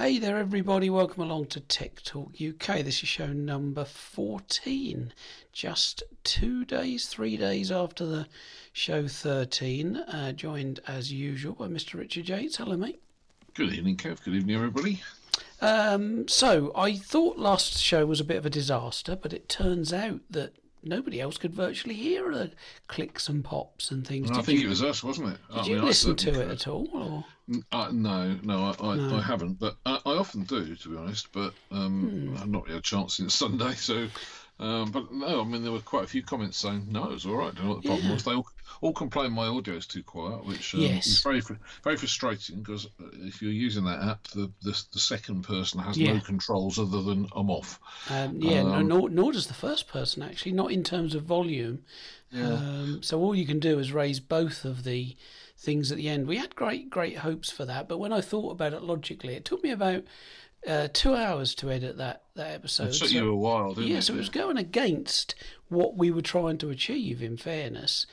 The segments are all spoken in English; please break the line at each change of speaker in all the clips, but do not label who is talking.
Hey there, everybody. Welcome along to Tech Talk UK. This is show number 14. Just two days, three days after the show 13. Uh, joined as usual by Mr. Richard Yates. Hello, mate.
Good evening, Kev. Good evening, everybody.
Um, so, I thought last show was a bit of a disaster, but it turns out that nobody else could virtually hear the clicks and pops and things.
I think
you,
it was us, wasn't it?
did
I
you
mean,
listen to it at all? Or?
Uh, no, no, I, I,
No.
I haven't, but I, I often do, to be honest. But um, I've not really had a chance since Sunday, so. Um, but no, I mean there were quite a few comments saying no, it was all right. I don't know what the problem
Yeah.
was. They all, all complain my audio is too quiet, which um,
Yes.
is very very frustrating because if you're using that app, the the, the second person has
Yeah.
no controls other than I'm off.
Um, yeah, no,
Um,
nor, nor does the first person actually, not in terms of volume. Um, so all you can do is raise both of the things at the end. We had great, great hopes for that, but when I thought about it logically, it took me about uh, two hours to edit that that episode.
It took
So-
you a while, didn't
yeah,
it?
so it was going against what we were trying to achieve. In fairness,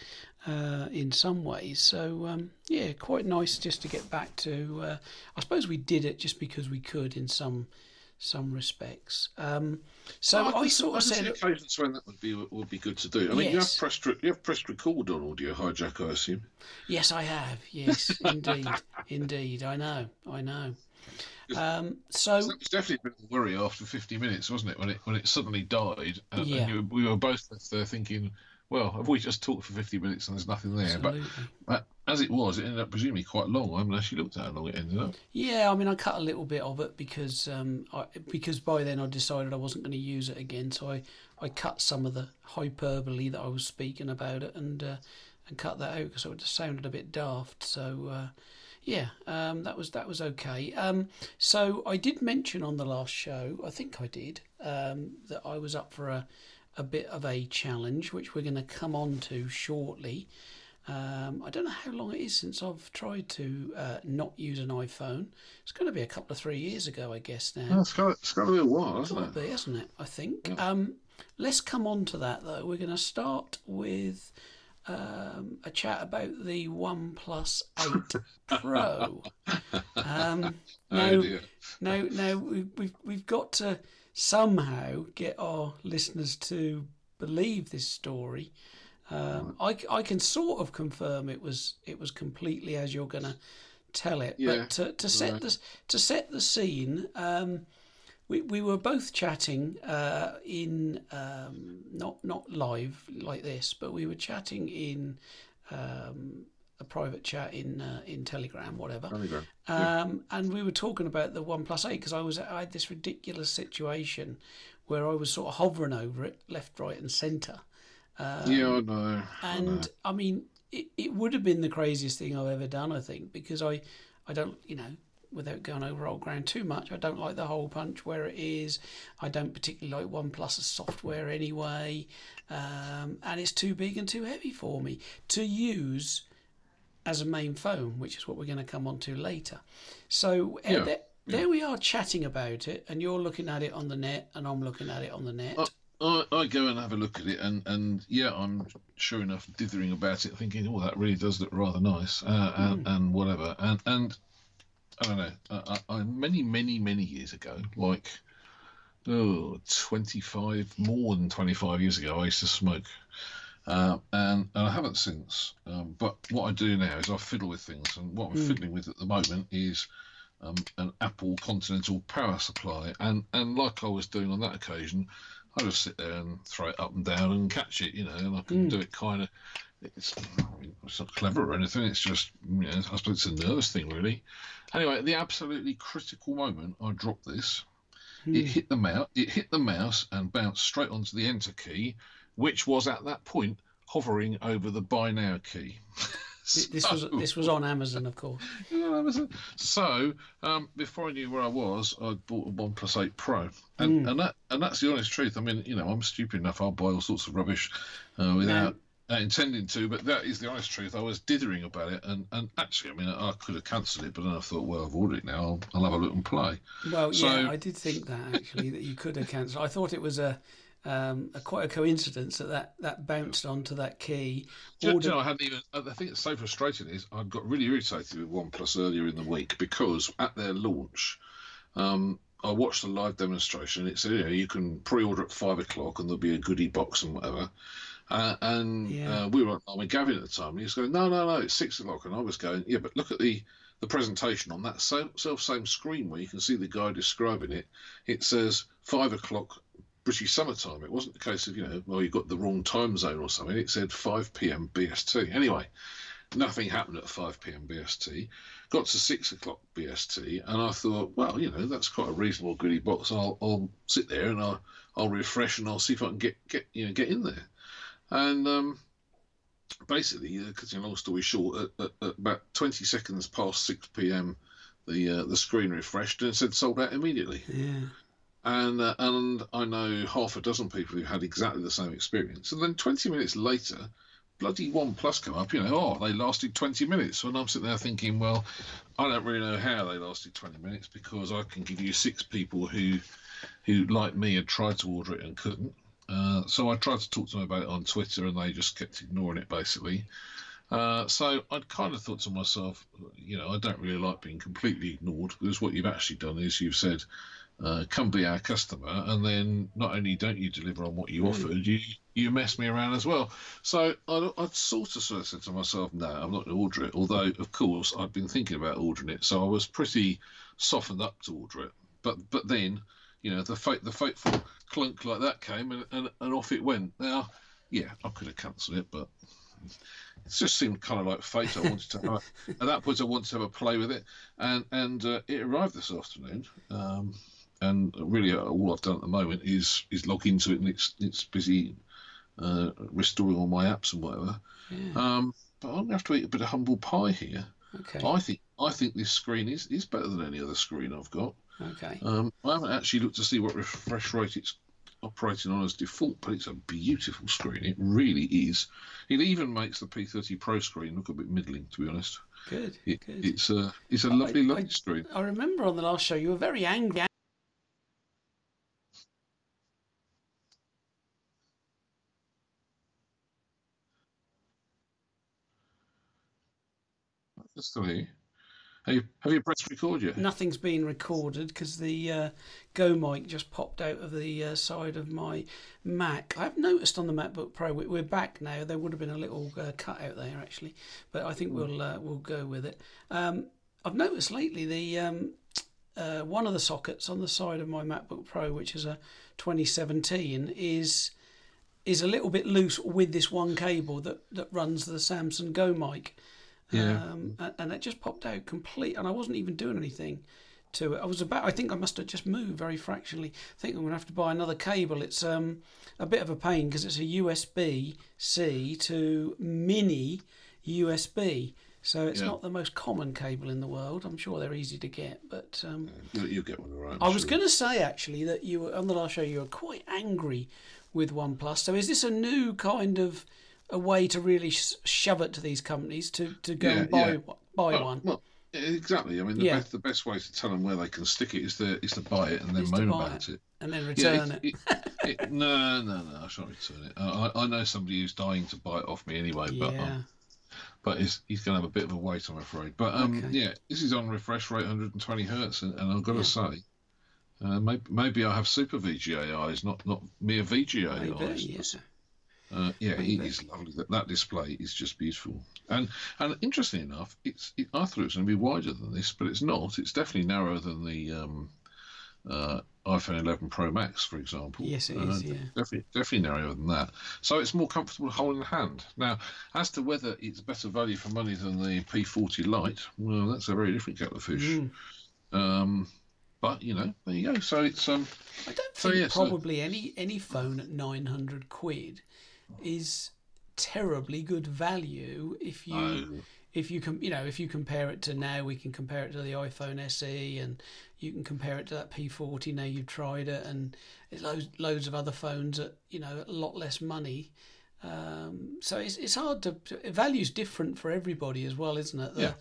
uh, in some ways, so um, yeah, quite nice just to get back to. Uh, I suppose we did it just because we could in some some respects. Um, so I,
can-
sort of said,
occasions when that would be would be good to do. I mean, you have pressed re- you have pressed record on audio hijack, I assume.
yes, I have. Yes, indeed, indeed, I know, I know. Um, so
it was definitely a bit of a worry after 50 minutes, wasn't it? When it when it suddenly died, and, and
Yeah.
you, we were both left there thinking, well, have we just talked for 50 minutes and there's nothing there?
absolutely.
But as it was, it ended up presumably quite long. I haven't actually looked at how long it ended up.
Yeah, I mean, I cut a little bit of it because um, I, because by then I decided I wasn't going to use it again. So I, I cut some of the hyperbole that I was speaking about it and uh, and cut that out because it just sounded a bit daft. So uh, yeah, um, that was that was okay. Um, so I did mention on the last show, I think I did, um, that I was up for a a bit of a challenge, which we're going to come on to shortly. Um, I don't know how long it is since I've tried to uh, not use an iPhone. It's going to be a couple of three years ago, I guess now.
it's got it's got to be a while,
Got
hasn't it?
be, hasn't it? I think. Um, let's come on to that though. We're going to start with um, a chat about the OnePlus 8 Pro. Um,
Oh
now, now, now we've we've got to somehow get our listeners to believe this story. Um, I, I can sort of confirm it was it was completely as you're going to tell it,
Yeah,
but to, to set
right.
the to set the scene, um, we we were both chatting uh, in um, not not live like this, but we were chatting in um, a private chat in uh, in Telegram, whatever.
Telegram.
Um, and we were talking about the One Plus Eight because I was I had this ridiculous situation where I was sort of hovering over it, left, right, and centre. Um,
yeah, I know. I know.
and I mean, it, it would have been the craziest thing I've ever done, I think, because I, I don't, you know, without going over old ground too much, I don't like the hole punch where it is. I don't particularly like One OnePlus's software anyway. Um, and it's too big and too heavy for me to use as a main phone, which is what we're going to come on to later. So uh,
Yeah,
there, there we are chatting about it, and you're looking at it on the net, and I'm looking at it on the net.
I, I, I go and have a look at it, and, and yeah, I'm sure enough dithering about it, thinking, oh, that really does look rather nice, uh, and, and whatever. And and I don't know, I, I- many, many, many years ago, like oh, 25, more than 25 years ago, I used to smoke. Uh, and, and I haven't since. Um, but what I do now is I fiddle with things, and what I'm fiddling with at the moment is um, an Apple Continental power supply. And and like I was doing on that occasion, I just sit there and throw it up and down and catch it, you know, and I can do it kind of. It's, it's not clever or anything. It's just, you know, I suppose it's a nervous thing, really. Anyway, at the absolutely critical moment, I dropped this. It hit the mouse. It hit the mouse and bounced straight onto the enter key, which was at that point hovering over the buy now key.
Th- This was this was on Amazon, of course.
Yeah, was. So um, before I knew where I was, I bought a One Plus Eight Pro, and and that and that's the honest truth. I mean, you know, I'm stupid enough. I'll buy all sorts of rubbish uh, without uh, intending to, but that is the honest truth. I was dithering about it, and, and actually, I mean, I, I could have cancelled it, but then I thought, well, I've ordered it now. I'll, I'll have a look and play.
Well,
So-
yeah, I did think that actually that you could have cancelled. I thought it was a, um, a quite a coincidence that that, that bounced onto that key.
Do, you- do you know, I hadn't even. I think it's so frustrating is I got really irritated with OnePlus earlier in the week because at their launch, um, I watched the live demonstration. And it said, you know, you can pre-order at five o'clock, and there'll be a goodie box and whatever. Uh, and
Yeah.
uh, we were on with Gavin at the time, and he was going, "No, no, no, it's six o'clock." And I was going, "Yeah, but look at the the presentation on that same, self same screen where you can see the guy describing it. It says five o'clock British summertime. It wasn't the case of you know, well, you've got the wrong time zone or something. It said five p.m. BST. Anyway, nothing happened at 5 p.m. BST. Got to six o'clock BST, and I thought, well, you know, that's quite a reasonable goodie box. I'll, I'll sit there and I'll, I'll refresh and I'll see if I can get, get you know get in there. And um, basically, uh, cutting a long story short, at, at, at about 20 seconds past 6 p.m., the uh, the screen refreshed and it said sold out immediately.
Yeah.
And uh, and I know half a dozen people who had exactly the same experience. And then 20 minutes later, bloody One Plus come up. You know, oh, they lasted 20 minutes. And I'm sitting there thinking, well, I don't really know how they lasted 20 minutes because I can give you six people who who like me had tried to order it and couldn't. Uh, so I tried to talk to them about it on Twitter, and they just kept ignoring it basically. Uh, so I'd kind of thought to myself, you know, I don't really like being completely ignored because what you've actually done is you've said, uh, "Come be our customer," and then not only don't you deliver on what you offered, you you mess me around as well. So I'd, I'd sort of sort of said to myself, "No, I'm not going to order it." Although, of course, I'd been thinking about ordering it, so I was pretty softened up to order it. But but then, you know, the fate the fateful clunk like that came, and, and, and off it went. Now, yeah, I could have cancelled it, but it just seemed kind of like fate. I wanted to have, at that point I wanted to have a play with it, and and uh, it arrived this afternoon. Um, and really, uh, all I've done at the moment is is log into it, and it's it's busy uh, restoring all my apps and whatever.
Yeah.
Um, but I'm gonna have to eat a bit of humble pie here.
Okay.
I think I think this screen is, is better than any other screen I've got.
Okay.
Um, I haven't actually looked to see what refresh rate it's operating on as default, but it's a beautiful screen. It really is. It even makes the P30 Pro screen look a bit middling, to be honest.
Good.
It,
Good.
it's a it's a lovely,
I-
lovely screen.
I remember on the last show you were very angry.
It's still here. Have you, have you pressed record yet?
Nothing's been recorded because the uh, Go mic just popped out of the uh, side of my Mac. I've noticed on the MacBook Pro we- we're back now. There would have been a little uh, cut out there actually, but I think we'll uh, we'll go with it. Um, I've noticed lately the um, uh, one of the sockets on the side of my MacBook Pro, which is a 2017, is is a little bit loose with this one cable that, that runs the Samsung Go mic.
Yeah.
Um, and, and it just popped out complete, and I wasn't even doing anything to it. I was about, I think I must have just moved very fractionally. I think I'm going to have to buy another cable. It's um, a bit of a pain because it's a USB C to mini USB. So it's
Yeah.
not the most common cable in the world. I'm sure they're easy to get, but um,
You'll, you'll get one all right.
I was going to say actually that you were on the last show you were quite angry with OnePlus. So is this a new kind of a way to really sh- shove it to these companies to, to go
Yeah,
and buy
yeah.
one- buy
Well,
one?
Well, exactly. I mean, the,
Yeah.
best, the best way to tell them where they can stick it is to is to buy it and then moan about it.
and then return it.
it- it- no, no, no. I shan't return it. I, I know somebody who's dying to buy it off me anyway, but um, but he's, he's going to have a bit of a wait, I'm afraid. But um,
Okay.
yeah, this is on refresh rate 120 hertz, and, and I've got to say, uh, maybe, maybe I have super VGA eyes, not not mere VGA
Maybe,
eyes.
yeah.
Uh, yeah, it is lovely. That that display is just beautiful. And and interestingly enough, it's it, I thought it was going to be wider than this, but it's not. It's definitely narrower than the um, uh, iPhone 11 Pro Max, for example.
Yes, it
Uh,
is, yeah.
Definitely, definitely narrower than that. So it's more comfortable to hold in the hand. Now, as to whether it's better value for money than the P40 Lite, well, that's a very different kettle of fish.
Mm.
Um, but you know, there you go. So it's um,
I don't
So,
think
yeah, so-
probably any any phone at 900 quid is terribly good value if you
Oh.
if you can you know if you compare it to now we can compare it to the iPhone SE and you can compare it to that P40 now you've tried it and there's loads loads of other phones at you know a lot less money um, so it's it's hard to value's different for everybody as well isn't it The-
Yeah.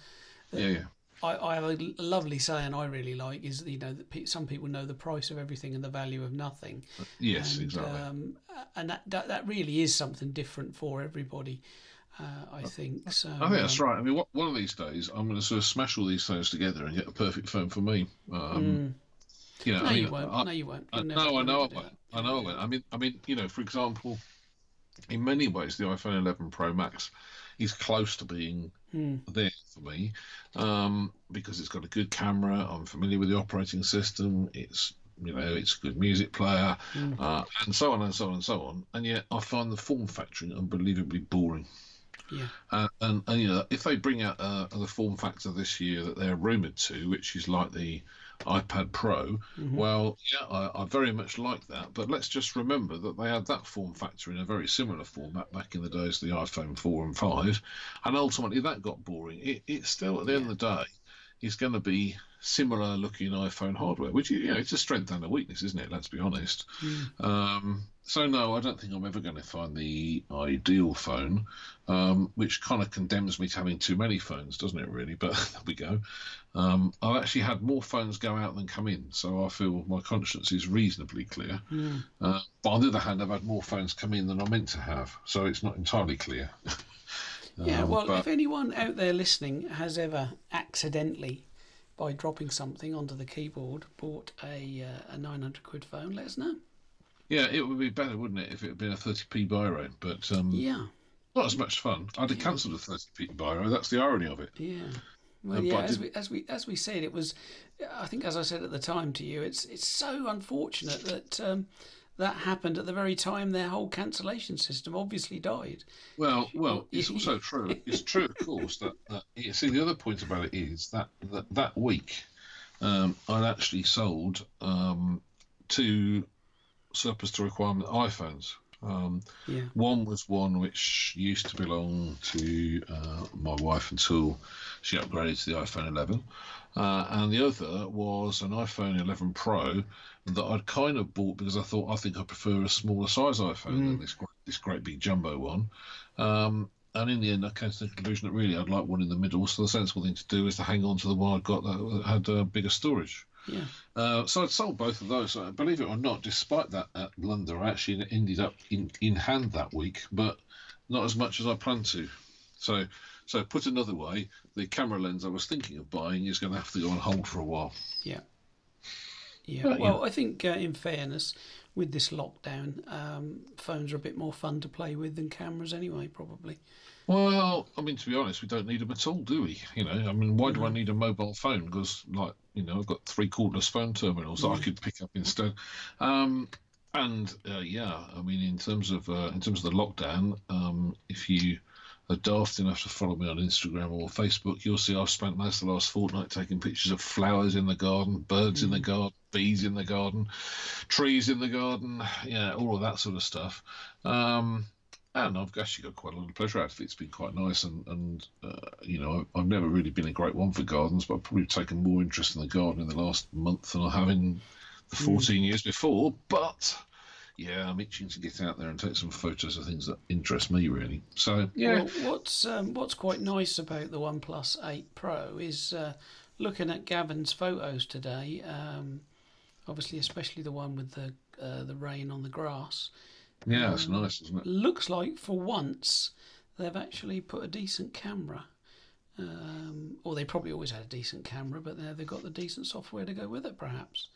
yeah, yeah.
I, I have a lovely saying I really like is you know that some people know the price of everything and the value of nothing.
Yes,
and,
exactly.
Um, and that, that that really is something different for everybody. Uh, I think so.
I think that's
um,
right. I mean, what, one of these days, I'm going to sort of smash all these things together and get a perfect phone for me. Um, You know,
No,
I mean,
you won't.
I-
no, you won't.
I, no, I know, I won't. I know, I won't. I mean, I mean, you know, for example, in many ways, the iPhone 11 Pro Max is close to being
Hmm.
there for me um, because it's got a good camera. I'm familiar with the operating system. It's you know, it's a good music player,
Mm.
uh, and so on and so on and so on. And yet, I find the form factor unbelievably boring.
Yeah.
Uh, and, and you know, if they bring out uh, the form factor this year that they're rumored to, which is like the iPad Pro,
Mhm.
well, yeah, I, I very much like that. But let's just remember that they had that form factor in a very similar format back in the days of the iPhone 4 and 5, and ultimately that got boring. It, it's still, at the end of the day, is going to be similar looking iPhone hardware, which you know it's a strength and a weakness, isn't it? Let's be honest.
Mm.
Um, so no, I don't think I'm ever going to find the ideal phone, um, which kind of condemns me to having too many phones, doesn't it? Really, but there we go. Um, I've actually had more phones go out than come in, so I feel my conscience is reasonably clear.
Mm.
Uh, but on the other hand, I've had more phones come in than I meant to have, so it's not entirely clear.
Yeah,
Um,
well,
but-
if anyone out there listening has ever accidentally, by dropping something onto the keyboard, bought a uh, a 900 quid phone, let us know.
yeah, it would be better, wouldn't it, if it had been a 30p biro? But um,
Yeah,
not as much fun. I'd have cancelled a 30p biro. That's the irony of it.
yeah. Well,
Uh,
yeah, as we, as we as we said, it was. I think, as I said at the time to you, it's it's so unfortunate that um, that happened at the very time their whole cancellation system obviously died.
Well, well, it's also true. It's true, of course, that, that you see the other point about it is that that, that week um, I'd actually sold um, two surplus to requirement iPhones. Um,
Yeah,
one was one which used to belong to uh, my wife until she upgraded to the iPhone 11, uh, and the other was an iPhone 11 Pro that I'd kind of bought because I thought I think I prefer a smaller size iPhone than this great, this great big jumbo one. Um, and in the end, I came to the conclusion that really I'd like one in the middle. So the sensible thing to do is to hang on to the one I've got that had uh, bigger storage.
Yeah.
Uh, so I'd sold both of those. Uh, believe it or not, despite that at blunder, I actually ended up in, in hand that week, but not as much as I planned to. So, so put another way, the camera lens I was thinking of buying is going to have to go on hold for a while.
Yeah. Yeah.
But,
well, I think, uh, in fairness, with this lockdown, um, phones are a bit more fun to play with than cameras anyway, probably.
Well, I mean, to be honest, we don't need them at all, do we? You know, I mean, why do I need a mobile phone? Because, like, you know, I've got three cordless phone terminals that I could pick up instead. Um, and uh, yeah, I mean, in terms of uh, in terms of the lockdown, um, if you are daft enough to follow me on Instagram or Facebook, you'll see I've spent most of the last fortnight taking pictures of flowers in the garden, birds in the garden, bees in the garden, trees in the garden, yeah, all of that sort of stuff. Um, and I've actually got quite a lot of pleasure out of it. It's been quite nice, and and uh, you know I've, I've never really been a great one for gardens, but I've probably taken more interest in the garden in the last month than I have in the 14 years before. But yeah, I'm itching to get out there and take some photos of things that interest me really. So yeah,
Well, what's um, what's quite nice about the OnePlus 8 Pro is uh, looking at Gavin's photos today. Um, obviously, especially the one with the uh, the rain on the grass.
Yeah, it's nice, isn't it?
Looks like for once they've actually put a decent camera. Um, or they probably always had a decent camera, but now they've got the decent software to go with it, perhaps.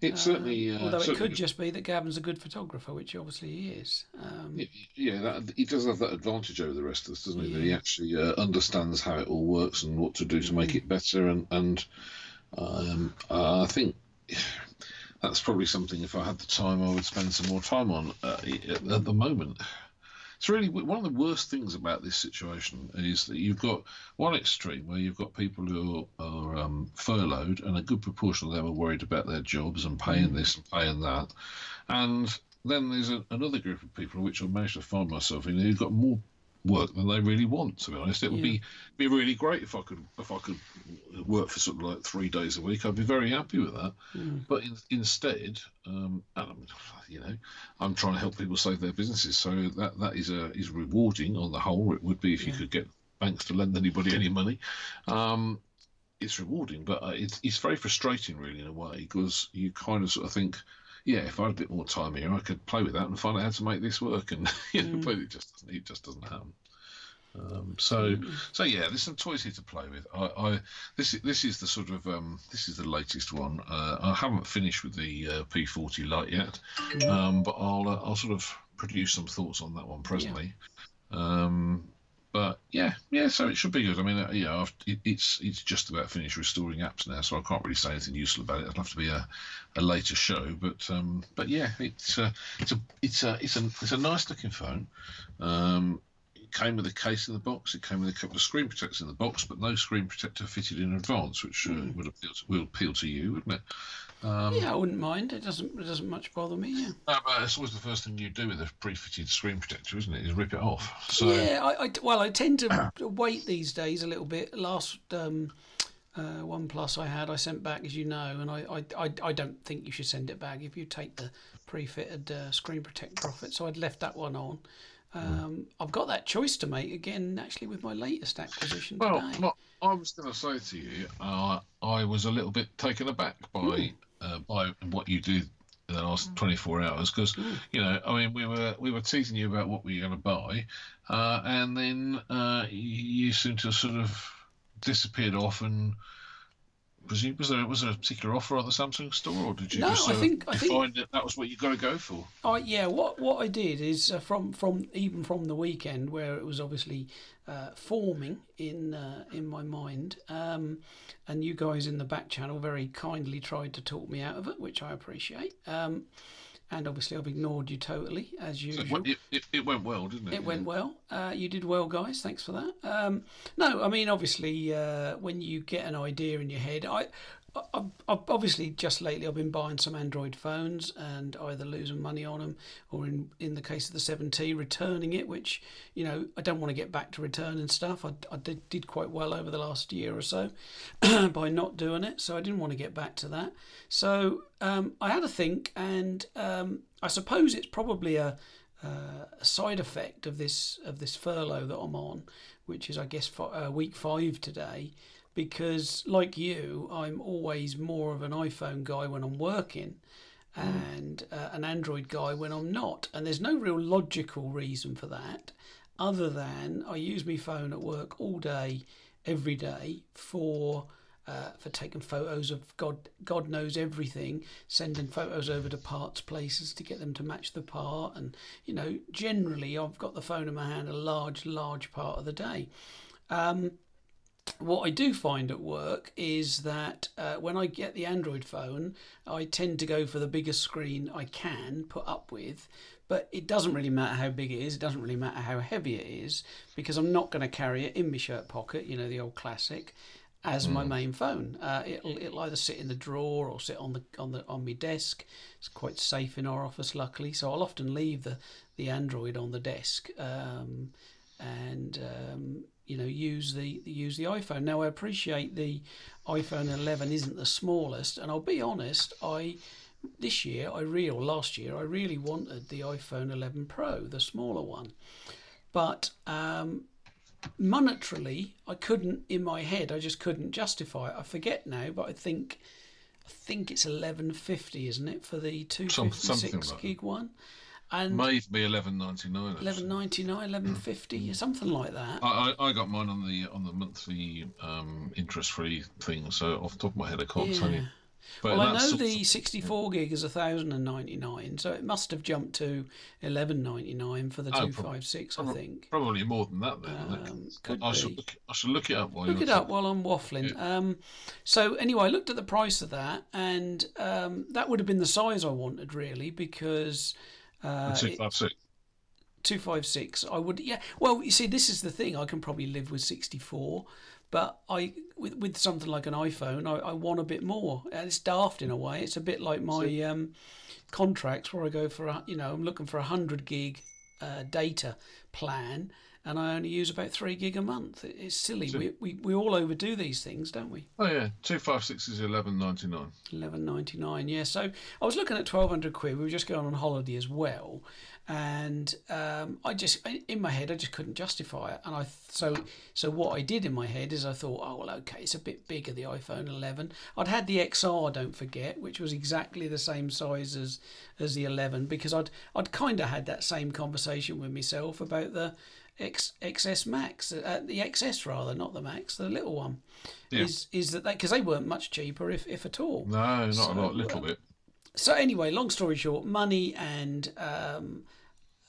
It certainly. Uh,
Although it
certainly
could just be that Gavin's a good photographer, which obviously he is. Um,
Yeah, that, he does have that advantage over the rest of us, doesn't he? That he actually uh, understands how it all works and what to do to make it better. And and um, I think that's probably something. If I had the time, I would spend some more time on. Uh, at, at the moment, it's really one of the worst things about this situation is that you've got one extreme where you've got people who are um, furloughed, and a good proportion of them are worried about their jobs and paying this and paying that, and then there's a, another group of people which I managed to find myself in who've got more work than they really want. To be honest, it would be be really great if I could if I could work for something like three days a week. I'd be very happy with that. But in, instead, um, and you know, I'm trying to help people save their businesses. So that that is a is rewarding on the whole. It would be if you could get banks to lend anybody any money. Um, it's rewarding, but uh, it's it's very frustrating, really, in a way, because you kind of sort of think, yeah, if I had a bit more time here, I could play with that and find out how to make this work. And you know, but it just doesn't. It just doesn't happen. Um, so, so yeah, there's some toys here to play with. I, I this this is the sort of um, this is the latest one. Uh, I haven't finished with the uh, P40 Lite yet, um, but I'll uh, I'll sort of produce some thoughts on that one presently. Um, but yeah, yeah, so it should be good. I mean, uh, you know, it, it's it's just about finished restoring apps now, so I can't really say anything useful about it. It'll have to be a, a later show, but um, but yeah, it's uh, it's a it's a it's a it's a nice looking phone. Um, it came with a case in the box. It came with a couple of screen protectors in the box, but no screen protector fitted in advance, which uh, would appeal to, will appeal to you, wouldn't it?
Um, yeah, I wouldn't mind. It doesn't it doesn't much bother me. Yeah.
No, but it's always the first thing you do with a pre-fitted screen protector, isn't it? Is rip it off. So
yeah, I, I well, I tend to wait these days a little bit. Last um, uh, OnePlus I had, I sent back, as you know, and I, I, I, I don't think you should send it back if you take the pre-fitted uh, screen protector off it. So I'd left that one on. Um, I've got that choice to make again, actually, with my latest acquisition
well,
today.
I was going to say to you, uh, I was a little bit taken aback by uh, by what you did in the last 24 hours because you know I mean we were we were teasing you about what we were going to buy uh, and then uh, you seem to have sort of disappeared off and presume was there was there a particular offer at the Samsung store or did you
No,
just
I think-
of
I think-
find that that was what you got to go for
Oh yeah, what what I did is uh, from from even from the weekend where it was obviously uh, forming in uh, in my mind, um, and you guys in the back channel very kindly tried to talk me out of it, which I appreciate. Um, and obviously I've ignored you totally as usual.
it, it, it went well didn't it
It went well. Uh, you did well, guys. Thanks for that. Um, no, I mean, obviously, uh, when you get an idea in your head, I, I, I, obviously just lately I've been buying some Android phones and either losing money on them, or in in the case of the 7T, returning it. Which you know, I don't want to get back to return and stuff. I, I did did quite well over the last year or so by not doing it, so I didn't want to get back to that. So um, I had a think, and um, I suppose it's probably a uh, a side effect of this of this furlough that I'm on, which is I guess for, uh, week five today, because like you, I'm always more of an iPhone guy when I'm working, and uh, an Android guy when I'm not, and there's no real logical reason for that, other than I use my phone at work all day, every day for uh, for taking photos of God God knows everything, sending photos over to parts places to get them to match the part, and you know generally I've got the phone in my hand a large large part of the day. Um, what I do find at work is that uh, when I get the Android phone, I tend to go for the biggest screen I can put up with. But it doesn't really matter how big it is, it doesn't really matter how heavy it is, because I'm not going to carry it in my shirt pocket, you know, the old classic, as my main phone. Uh, it'll, it'll either sit in the drawer or sit on the on the on my desk. It's quite safe in our office, luckily. So I'll often leave the, the Android on the desk. Um, and um, you know use the use the iPhone. Now I appreciate the iPhone 11 isn't the smallest, and I'll be honest, I this year I real last year I really wanted the iPhone 11 Pro, the smaller one, but um, monetarily I couldn't in my head I just couldn't justify it. I forget now, but I think. I think it's eleven fifty, isn't it, for the two fifty
something
six
like that.
gig one, and
may be 11.99
eleven ninety nine, eleven fifty, something like that.
I, I I got mine on the on the monthly um, interest free thing, so off the top of my head I can't tell you. But
Well, I know the 64 gig is 1,099, so it must have jumped to 1199 for the
Oh,
256, I think.
probably more than that. Then?
Um, could
I, I should look, I should look it up while
Look it up while I'm waffling. Um, so anyway, I looked at the price of that, and um, that would have been the size I wanted, really, because uh,
Two five six.
256 i would yeah. Well you see this is the thing. I can probably live with 64 but i with, with something like an iphone I, I want a bit more. And it's daft in a way. It's a bit like my um, contracts where i go for a, you know i'm looking for a 100 gig uh, data plan and i only use about 3 gig a month it's silly we, we, we all overdo these things don't we
Oh yeah, two five six is eleven ninety nine.
Eleven ninety nine. Yeah. So I was looking at twelve hundred quid. We were just going on holiday as well, and um, I just in my head I just couldn't justify it. And I so so what I did in my head is I thought, oh well, okay, it's a bit bigger the iPhone eleven. I'd had the XR, don't forget, which was exactly the same size as as the eleven because I'd I'd kind of had that same conversation with myself about the X, XS Max, uh, the XS rather, not the Max, the little one.
Yeah.
Is is that because they, weren't much cheaper, if if at all.
No, not
So,
a lot, little
uh,
bit.
So anyway, long story short, money and um,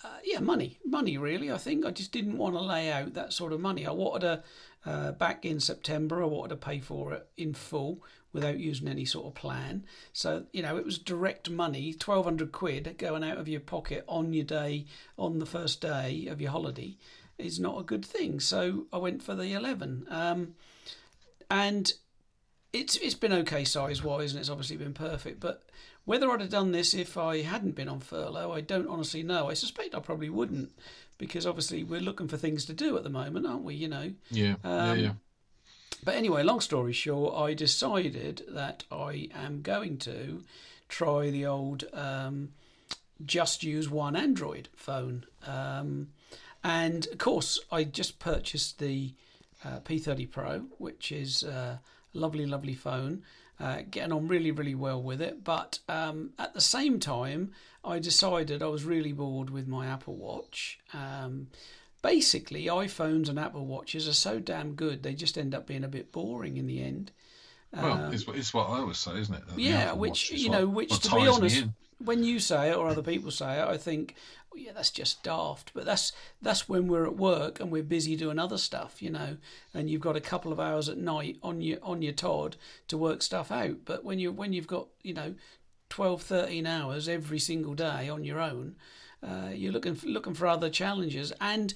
uh, yeah, money, money. Really, I think I just didn't want to lay out that sort of money. I wanted to uh, back in September. I wanted to pay for it in full without using any sort of plan. So you know, it was direct money, twelve hundred quid going out of your pocket on your day, on the first day of your holiday, is not a good thing. So I went for the eleven. Um, and it's it's been okay size wise, and it's obviously been perfect. But whether I'd have done this if I hadn't been on furlough, I don't honestly know. I suspect I probably wouldn't, because obviously we're looking for things to do at the moment, aren't we? You know.
Yeah, yeah,
Um,
yeah.
But anyway, long story short, I decided that I am going to try the old um, just use one Android phone. Um, and of course, I just purchased the uh, P30 Pro, which is a lovely, lovely phone. Uh, getting on really, really well with it. But um, at the same time, I decided I was really bored with my Apple Watch. Um, basically, iPhones and Apple Watches are so damn good, they just end up being a bit boring in the end.
Well, it's, it's what I always say, isn't it? The
uh, Yeah,
Apple
which you
what-
know, which
what
to be honest, when you say it or other people say it, I think, well, yeah, that's just daft. But that's that's when we're at work and we're busy doing other stuff, you know, and you've got a couple of hours at night on your on your tod to work stuff out. But when you when you've got you know 12, 13 hours every single day on your own, uh, you're looking for, looking for other challenges and.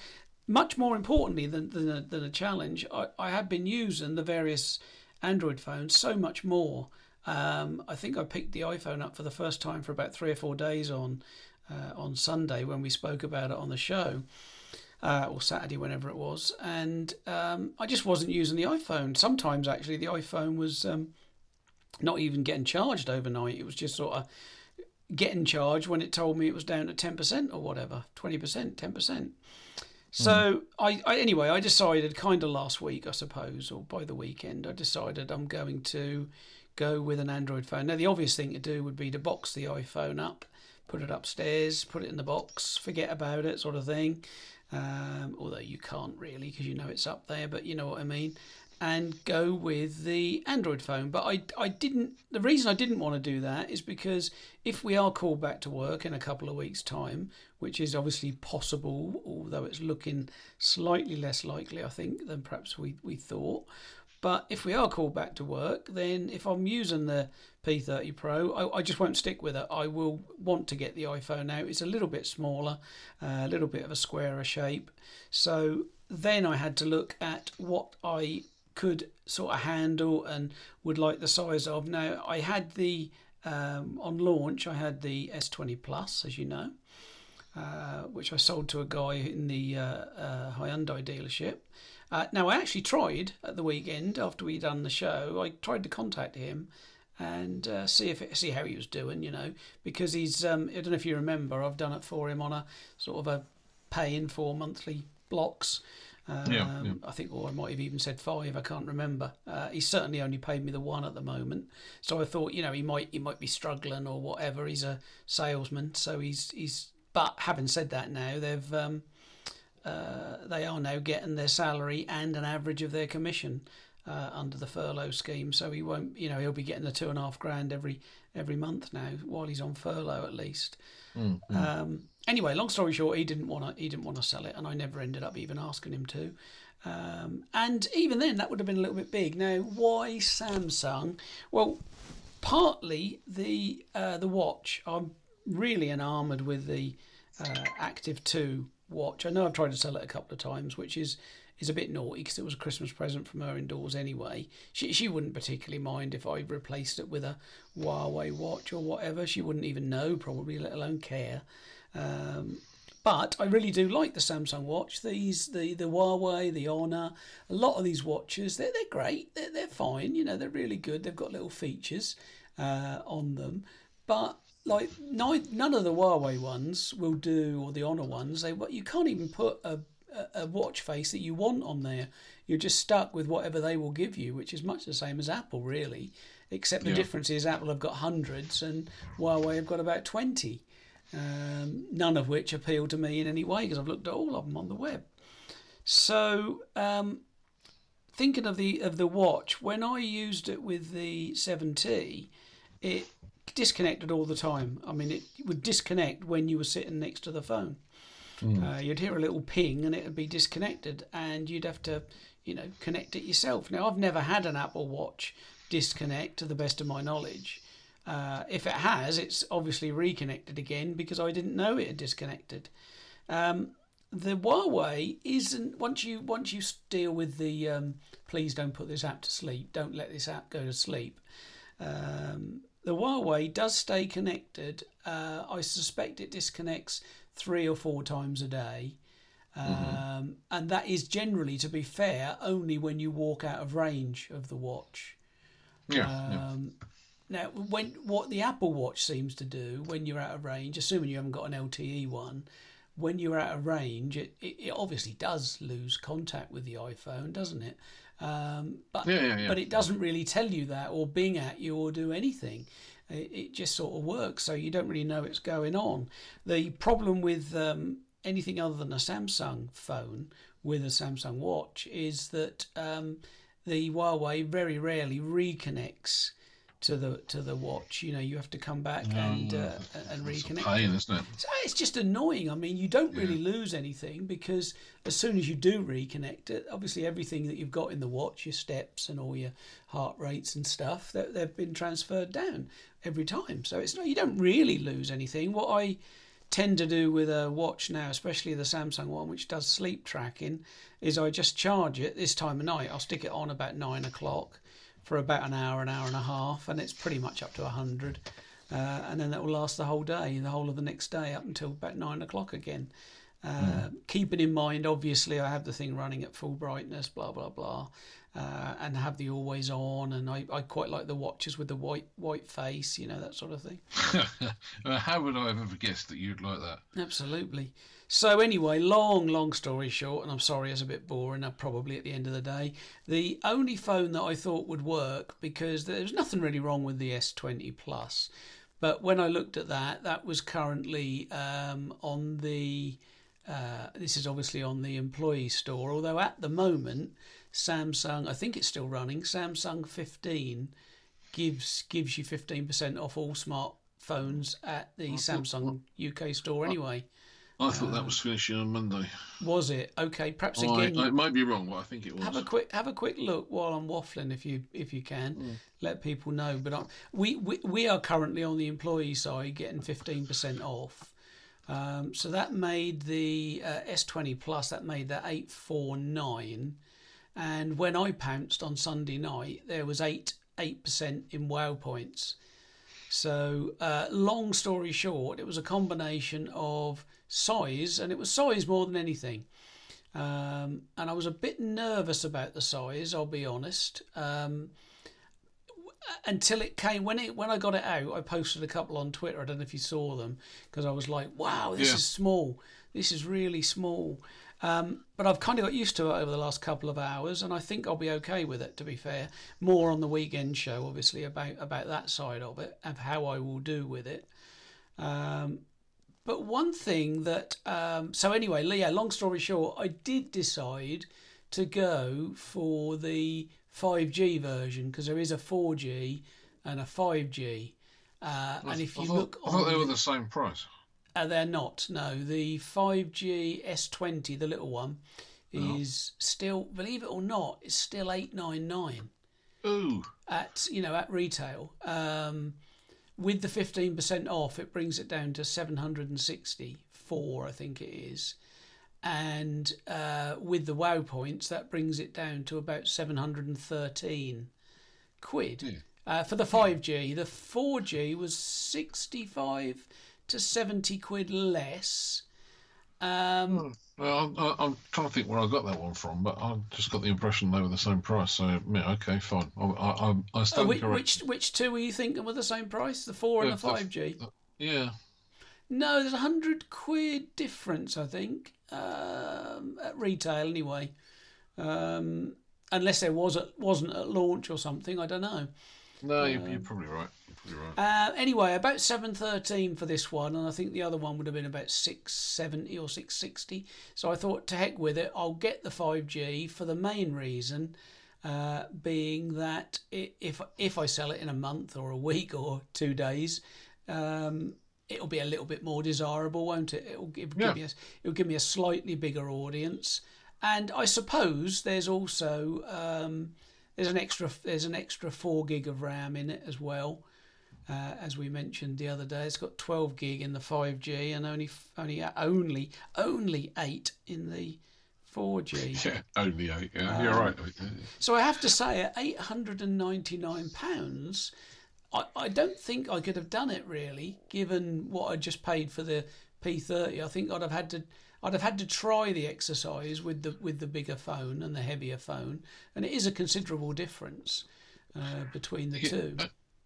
Much more importantly than, than, a, than a challenge, I, I have been using the various Android phones so much more. Um, I think I picked the iPhone up for the first time for about three or four days on uh, on Sunday when we spoke about it on the show, uh, or Saturday, whenever it was, and um, I just wasn't using the iPhone. Sometimes actually, the iPhone was um, not even getting charged overnight. It was just sort of getting charged when it told me it was down to ten percent or whatever, twenty percent, ten percent. So I, I anyway I decided kind of last week I suppose or by the weekend I decided I'm going to go with an Android phone. Now the obvious thing to do would be to box the iPhone up, put it upstairs, put it in the box, forget about it sort of thing. Um, although you can't really because you know it's up there, but you know what I mean. And go with the Android phone. But I, I didn't. The reason I didn't want to do that is because if we are called back to work in a couple of weeks' time, which is obviously possible, although it's looking slightly less likely, I think, than perhaps we, we thought. But if we are called back to work, then if I'm using the P30 Pro, I, I just won't stick with it. I will want to get the iPhone out. It's a little bit smaller, a little bit of a squarer shape. So then I had to look at what I could sort of handle and would like the size of. Now I had the um, on launch. I had the S20 Plus, as you know, uh, which I sold to a guy in the uh, uh, Hyundai dealership. Uh, now I actually tried at the weekend after we'd done the show. I tried to contact him and uh, see if see how he was doing. You know, because he's um, I don't know if you remember, I've done it for him on a sort of a pay in for monthly blocks. Um,
Yeah, yeah.
I think, or I might have even said five. I can't remember. Uh, he's certainly only paid me the one at the moment. So I thought, you know, he might he might be struggling or whatever. He's a salesman, so he's he's. But having said that, now they've um, uh, they are now getting their salary and an average of their commission uh, under the furlough scheme. So he won't, you know, he'll be getting the two and a half grand every every month now while he's on furlough at least.
Mm, mm.
Um, anyway, long story short, he didn't want to. He didn't want to sell it, and I never ended up even asking him to. Um, and even then, that would have been a little bit big. Now, why Samsung? Well, partly the uh, the watch. I'm really enamoured with the uh, Active Two watch. I know I've tried to sell it a couple of times, which is is a bit naughty because it was a Christmas present from her indoors anyway. She she wouldn't particularly mind if I replaced it with a Huawei watch or whatever. She wouldn't even know probably, let alone care. Um, but I really do like the Samsung watch. These the the Huawei, the Honor, a lot of these watches they're they're great. They're they're fine. You know they're really good. They've got little features uh, on them, but like none, none of the Huawei ones will do, or the Honor ones. They you can't even put a a- a watch face that you want on there. You're just stuck with whatever they will give you, which is much the same as Apple, really. Except the
Yeah.
difference is Apple have got hundreds and Huawei have got about twenty. Um, none of which appeal to me in any way because I've looked at all of them on the web. So, um, thinking of the of the watch, when I used it with the 7T, it disconnected all the time. I mean, it would disconnect when you were sitting next to the phone. Uh, you'd hear a little ping and it would be disconnected, and you'd have to, you know, connect it yourself. Now, I've never had an Apple Watch disconnect, to the best of my knowledge. Uh, if it has, it's obviously reconnected again because I didn't know it had disconnected. Um, the Huawei isn't once you once you deal with the um, please don't put this app to sleep, don't let this app go to sleep. Um, the Huawei does stay connected. Uh, I suspect it disconnects three or four times a day. Um, And that is generally, to be fair, only when you walk out of range of the watch.
Yeah. yeah.
Um, now, when what the Apple Watch seems to do when you're out of range, assuming you haven't got an LTE one, when you're out of range, it, it, it obviously does lose contact with the iPhone, doesn't it? Um, but
Yeah, yeah, yeah.
but it doesn't really tell you that or bing at you or do anything. It, it just sort of works, so you don't really know what's going on. The problem with um, anything other than a Samsung phone with a Samsung watch is that um, the Huawei very rarely reconnects to the to the watch. You know, you have to come back and uh, and reconnect.
pain, isn't it?
So It's just annoying. I mean, you don't really lose anything because as soon as you do reconnect it, obviously everything that you've got in the watch, your steps and all your heart rates and stuff, that they've been transferred down every time. So it's not you don't really lose anything. What I tend to do with a watch now, especially the Samsung one, which does sleep tracking, is I just charge it this time of night. I'll stick it on about nine o'clock for about an hour, an hour and a half, and it's pretty much up to a hundred. Uh, and then that will last the whole day, the whole of the next day, up until about nine o'clock again. Uh, Keeping in mind, obviously, I have the thing running at full brightness, blah blah blah, uh, and have the always on, and I, I quite like the watches with the white white face, you know that sort of thing.
How would I have ever guessed that you'd like that?
Absolutely. So anyway, long, long story short, and I'm sorry it's a bit boring. uh, Probably at the end of the day, the only phone that I thought would work because there's nothing really wrong with the S20 Plus, but when I looked at that, that was currently um, on the. Uh, this is obviously on the employee store, although at the moment, Samsung, I think it's still running. Samsung 15 gives gives you 15% off all smartphones at the Samsung UK store anyway.
I thought that was finishing on Monday.
Was it? Okay, perhaps
I,
again
I might be wrong, but I think it was.
have a quick have a quick look while I'm waffling if you if you can. Let people know. But I, we, we we are currently on the employee side getting 15% off. Um, so that made the uh, S20 Plus that made that 849 and when I pounced on Sunday night there was 8 8% in wow points. So, uh, long story short, it was a combination of size, and it was size more than anything. Um, and I was a bit nervous about the size, I'll be honest. Um, until it came when it when I got it out, I posted a couple on Twitter. I don't know if you saw them because I was like, "Wow, this
Yeah.
is small. This is really small." Um, but I've kind of got used to it over the last couple of hours, and I think I'll be okay with it. To be fair, more on the weekend show, obviously about about that side of it, of how I will do with it. Um, but one thing that um, so anyway, yeah. Long story short, I did decide to go for the 5G version because there is a 4G and a 5G. Uh, and if you
thought,
look
I thought they were
the-
same price.
uh, they're not. No, the 5G S20, the little one, is still, believe it or not, it's still 899
Ooh,
at you know at retail. Um, with the 15% off, it brings it down to 764, I think it is. And uh, with the wow points, that brings it down to about 713 quid. Uh, for the 5G, the 4G was 65 to 70 quid less. Um,
well, I, I, I'm trying to think where I got that one from, but I just got the impression they were the same price. So yeah, okay, fine. I, I, I, I
uh,
stand
which,
correct.
which which two were you thinking were the same price? The 4 and
Yeah,
the
the-
5G?
Yeah,
No, there's a hundred quid difference, I think, um, at retail anyway. Um, unless there was at, wasn't at launch or something, I don't know.
No, you're, you're probably right. You're probably right.
Uh, anyway, about seven thirteen for this one, and I think the other one would have been about six seventy or six sixty. So I thought, to heck with it, I'll get the five G for the main reason. Uh, being that if if I sell it in a month or a week or two days, um, it'll be a little bit more desirable, won't it? It'll give,
Yeah.
give me a, it'll give me a slightly bigger audience, and I suppose there's also um, there's an extra there's an extra four gig of RAM in it as well. Uh, as we mentioned the other day, it's got 12 gig in the 5G and only only only only eight in the 4G.
Yeah, only eight. Yeah, you're
Um,
right.
So I have to say, at eight hundred and ninety nine pounds, I, I don't think I could have done it really, given what I just paid for the P thirty. I think I'd have had to. I'd have had to try the exercise with the with the bigger phone and the heavier phone, and it is a considerable difference uh, between the two.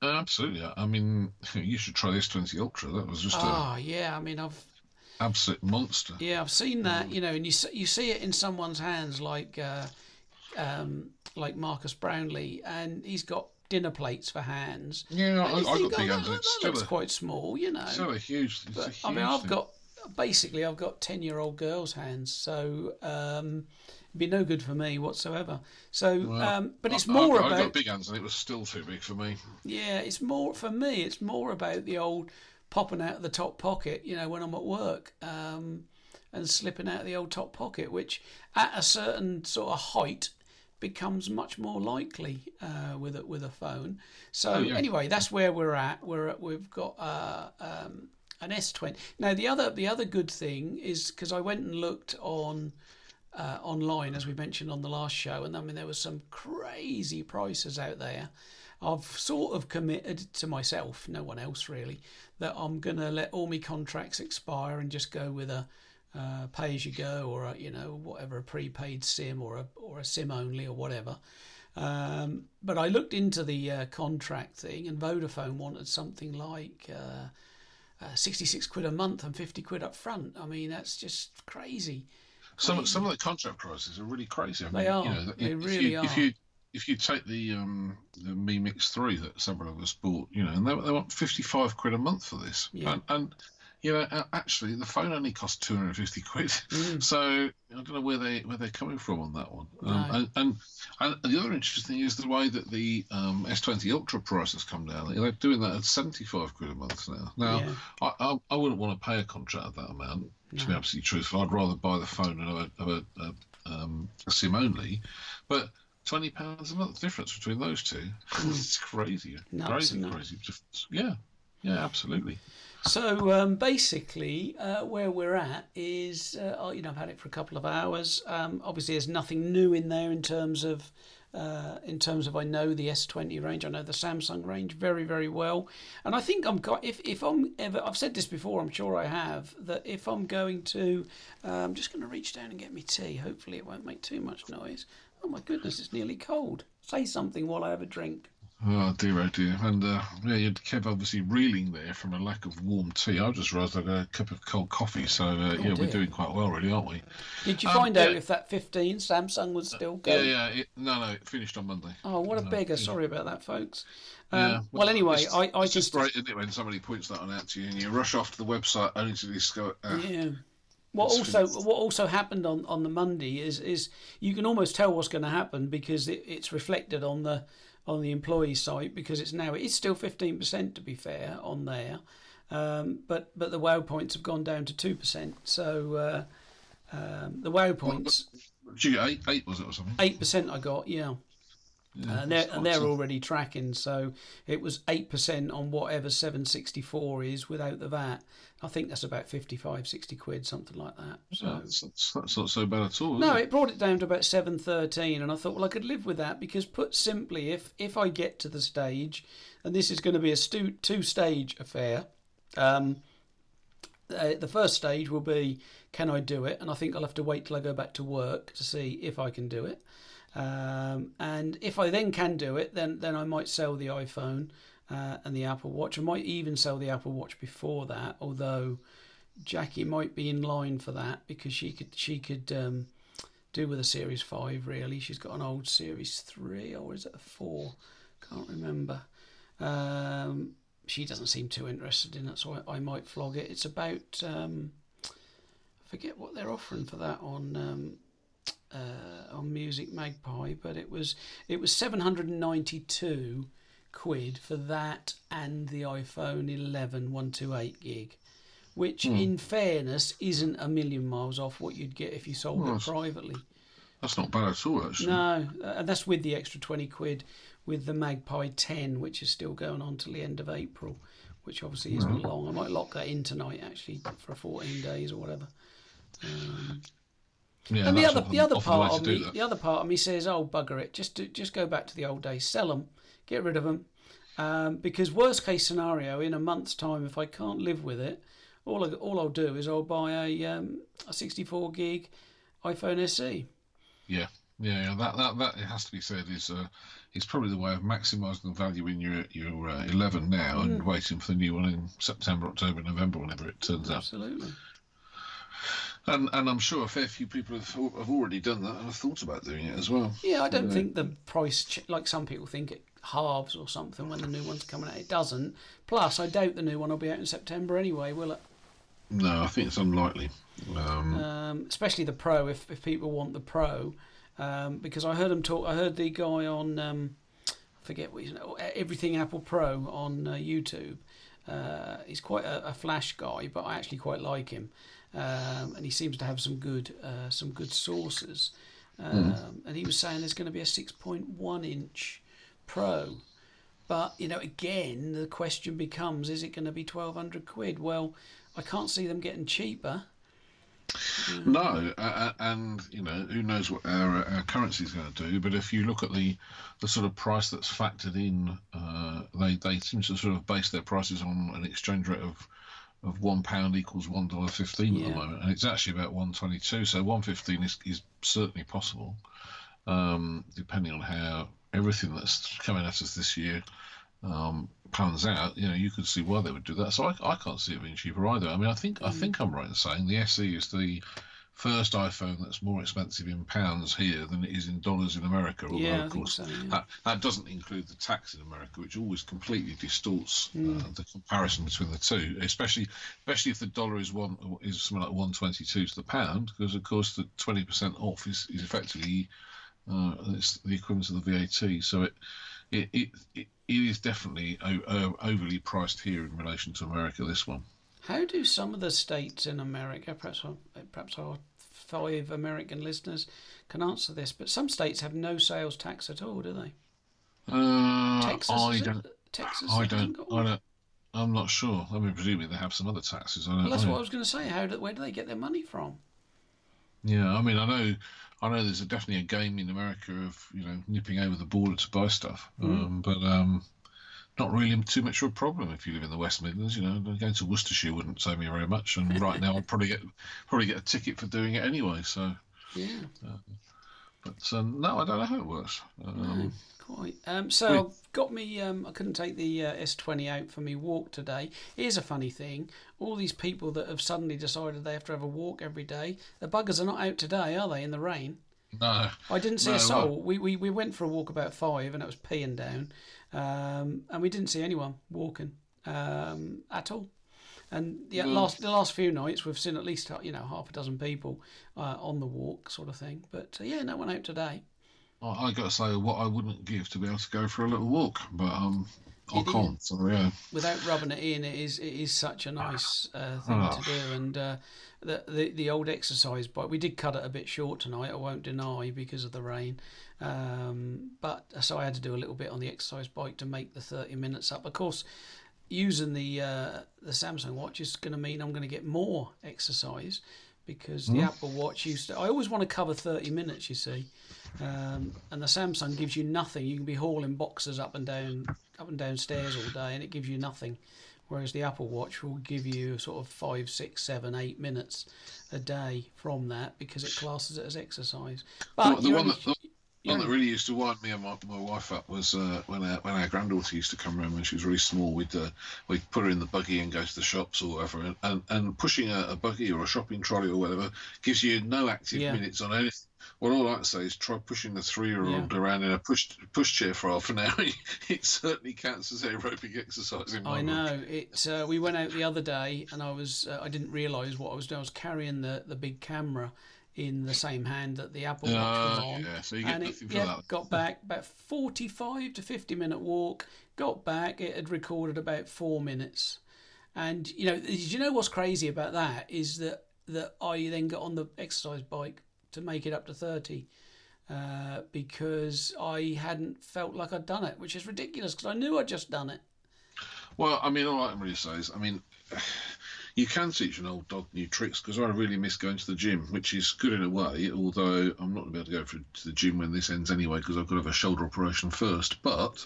Uh, Absolutely. I mean, you should try the S20 Ultra. That was just
Ah, yeah. I mean, I've
absolute monster.
Yeah, I've seen that. You know, and you you see it in someone's hands, like uh, um, like Marques Brownlee, and he's got dinner plates for hands.
Yeah, I, I got big
oh,
hands.
that,
It's
that looks
a,
quite small, you know.
still a huge. It's a huge
I mean, I've
thing.
got basically I've got ten year old girls' hands, so um, it'd be no good for me whatsoever. So,
Well,
um, but it's
I-
more
I, I
about
got big hands and it was still too big for me.
yeah, it's more for me. It's more about the old popping out of the top pocket, you know, when I'm at work, um, and slipping out of the old top pocket, which at a certain sort of height becomes much more likely uh, with a, with a phone. So
Oh, yeah.
anyway, that's where we're at. We're at, we've got uh, um, an S20. Now the other the other good thing is because I went and looked on uh, online, as we mentioned on the last show, and I mean there were some crazy prices out there. I've sort of committed to myself, no one else really, that I'm gonna let all my contracts expire and just go with a uh, pay as you go or a, you know whatever a prepaid sim or a or a sim only or whatever. Um, but I looked into the uh, contract thing, and Vodafone wanted something like. Uh, uh, 66 quid a month and 50 quid up front. I mean, that's just crazy.
Some some of the contract prices are really crazy. I mean,
They are.
You know,
They
if
really
you,
are.
If you if you take the um the Mi Mix three that several of us bought, you know, and they, they want fifty five quid a month for this,
Yeah.
and, and you know, actually the phone only costs two hundred and fifty quid.
Mm.
So I don't know where they where they're coming from on that one. Um, and, and and the other interesting thing is the way that the um, S20 Ultra price has come down. They're doing that at seventy five quid a month now. Now
Yeah.
I, I I wouldn't want to pay a contract of that amount. To be absolutely truthful, I'd rather buy the phone and have a, have a, a, um, a SIM only. But twenty pounds a month difference between those two, it's crazy,
Nuts,
crazy, crazy difference. Yeah, yeah, absolutely.
So um, basically, uh, where we're at is, uh, you know, I've had it for a couple of hours. Um, obviously, there's nothing new in there in terms of, uh, in terms of I know the S20 range, I know the Samsung range very, very well, and I think I'm if if I'm ever, I've said this before, I'm sure I have that if I'm going to, uh, I'm just going to reach down and get me tea. Hopefully, it won't make too much noise. Oh my goodness, it's nearly cold. Say something while I have a drink.
Oh dear, oh dear. And uh, yeah, you had Kev obviously reeling there from a lack of warm tea. I just realised I got a cup of cold coffee, so uh, yeah,
dear.
we're doing quite well, really, aren't we?
Did you
Um,
find out
yeah.
if that 15 Samsung was still
Yeah,
going?
yeah. It, no, no, it finished on Monday.
Oh, what a
No,
beggar!
yeah.
Sorry about that, folks. Um,
Yeah,
well, anyway,
it's,
I, I
it's
just
just great, isn't it, when somebody points that one out to you and you rush off to the website only to discover. Uh,
yeah. What also what also happened on, on the Monday is is you can almost tell what's going to happen because it, it's reflected on the on the employee site because it's now it's still fifteen percent to be fair on there, um, but but the wow points have gone down to two percent. So uh, um, the wow points
Did you get eight, eight was it or something?
eight percent I got yeah.
Yeah,
and they're, and they're already tracking. So it was eight percent on whatever seven sixty four is without the VAT. I think that's about 55, 60 quid, something like that.
So that's, that's, that's not so bad at all.
No,
it?
it brought it down to about seven thirteen, and I thought, well, I could live with that because, put simply, if if I get to the stage, and this is going to be a stu- two stage affair. Um, uh, the first stage will be can I do it, and I think I'll have to wait till I go back to work to see if I can do it. Um, and if I then can do it, then then I might sell the iPhone uh, and the Apple Watch. I might even sell the Apple Watch before that, although Jackie might be in line for that because she could she could um, do with a Series Five. Really, she's got an old Series Three or is it a Four? Can't remember. Um, she doesn't seem too interested in it, so I, I might flog it. It's about um, I forget what they're offering for that on um, uh, on Music Magpie, but it was it was seven hundred and ninety two quid for that and the iPhone 11 128 gig, which
Hmm.
in fairness isn't a million miles off what you'd get if you sold
Well,
it privately.
That's not bad at all, actually.
No, uh, and that's with the extra 20 quid with the Magpie 10, which is still going on till the end of April, which obviously isn't long. I might lock that in tonight actually for 14 days or whatever. Um,
Yeah,
and the other the other part of me, the other part of me says, "Oh bugger it, just do, just go back to the old days, sell them, get rid of them." Um, because worst case scenario, in a month's time, if I can't live with it, all I, all I'll do is I'll buy a um, a 64 gig iPhone. SE.
Yeah, yeah, yeah. That that that it has to be said is uh, is probably the way of maximising the value in your your uh, 11 now
Mm.
and waiting for the new one in September, October, November, whenever it turns out.
Absolutely.
And and I'm sure a fair few people have have already done that and have thought about doing it as well.
Yeah, I don't
Yeah.
think the price, ch- like some people think, it halves or something when the new one's coming out. It doesn't. Plus, I doubt the new one will be out in September anyway, will it?
No, I think it's unlikely. Um,
Um, especially the Pro, if, if people want the Pro. Um, because I heard him talk, I heard the guy on, um, I forget what he's, Everything Apple Pro on uh, YouTube. Uh, he's quite a, a flash guy, but I actually quite like him. Um, and he seems to have some good uh, some good sources. Um, And he was saying there's going to be a 6.1 inch Pro. But you know, again, the question becomes: Is it going to be twelve hundred quid? Well, I can't see them getting cheaper.
No, uh, and you know who knows what our, our currency is going to do. But if you look at the the sort of price that's factored in, uh, they they seem to sort of base their prices on an exchange rate of of one pound equals one dollar fifteen at
Yeah.
the moment, and it's actually about one twenty two. So one fifteen is is certainly possible, um, depending on how everything that's coming at us this year um, pans out, you know, you could see why they would do that. So I, I can't see it being cheaper either. I mean, I think I think I'm right in saying the SE is the first iPhone that's more expensive in pounds here than it is in dollars in America. Although,
Yeah,
of course,
so, yeah.
that, that doesn't include the tax in America, which always completely distorts
Hmm.
uh, the comparison between the two. Especially, especially if the dollar is one is something like one twenty two to the pound, because of course the twenty percent off is, is effectively uh, it's the equivalent of the VAT. So it it it, it, it is definitely o- overly priced here in relation to America. This one.
How do some of the states in America, perhaps our, perhaps our five American listeners can answer this, but some states have no sales tax at all, do they?
Uh,
Texas,
I don't.
Texas
I don't. I don't. I'm not sure. I mean, presumably they have some other taxes. I don't
Well, that's
know.
what I was going to say. How do, where do they get their money from?
Yeah, I mean, I know, I know. There's a, definitely a game in America of you know nipping over the border to buy stuff,
Mm.
um, but um, not really too much of a problem if you live in the West Midlands. You know, going to Worcestershire wouldn't save me very much, and right now I'd probably get probably get a ticket for doing it anyway. So,
Yeah,
but um, no, I don't know how it works. Um,
quite. Um, so I've got me. Um, I couldn't take the uh, S20 out for me walk today. Here's a funny thing: all these people that have suddenly decided they have to have a walk every day, the buggers are not out today, are they? In the rain.
No,
I didn't see
No,
a soul. We, we we went for a walk about five, and it was peeing down, um, and we didn't see anyone walking um, at all. And yeah,
No.
last the last few nights we've seen at least you know half a dozen people uh, on the walk, sort of thing. But uh, yeah, no one out today.
I, I got to say what I wouldn't give to be able to go for a little walk, but um, I
It is.
can't. So yeah,
Without rubbing it in, it is it is such a nice uh, thing to do. And uh, the, the the old exercise bike, we did cut it a bit short tonight. I won't deny because of the rain. Um, but so I had to do a little bit on the exercise bike to make the thirty minutes up. Of course, using the uh, the Samsung Watch is going to mean I'm going to get more exercise because the Apple Watch used to. I always want to cover thirty minutes. You see, um, and the Samsung gives you nothing. You can be hauling boxes up and down up and down stairs all day, and it gives you nothing. Whereas the Apple Watch will give you sort of five, six, seven, eight minutes a day from that because it classes it as exercise. But
the, the one that One that really used to wind me and my, my wife up was uh, when our when our granddaughter used to come around when she was really small. We'd uh, we'd put her in the buggy and go to the shops or whatever. And, and, and pushing a, a, buggy or a shopping trolley or whatever gives you no active yeah. minutes on anything. Well, all I like to say is try pushing the three-year-old yeah. around in a push push chair for half an hour. it certainly counts as aerobic exercise. In my
I know it. Uh, we went out the other day, and I was uh, I didn't realise what I was doing. I was carrying the the big camera in the same hand that the Apple Watch was ah, on.
Yeah, so you get
and it, yeah,
that.
got back about 45 to 50 minute walk. Got back, it had recorded about four minutes. And you know, you know what's crazy about that is that that I then got on the exercise bike to make it up to 30 uh, because I hadn't felt like I'd done it, which is ridiculous because I knew I'd just done it.
Well, I mean, all I can really say is, I mean, you can teach an old dog new tricks because I really miss going to the gym, which is good in a way. Although I'm not going to be able to go to the gym when this ends anyway because I've got to have a shoulder operation first. But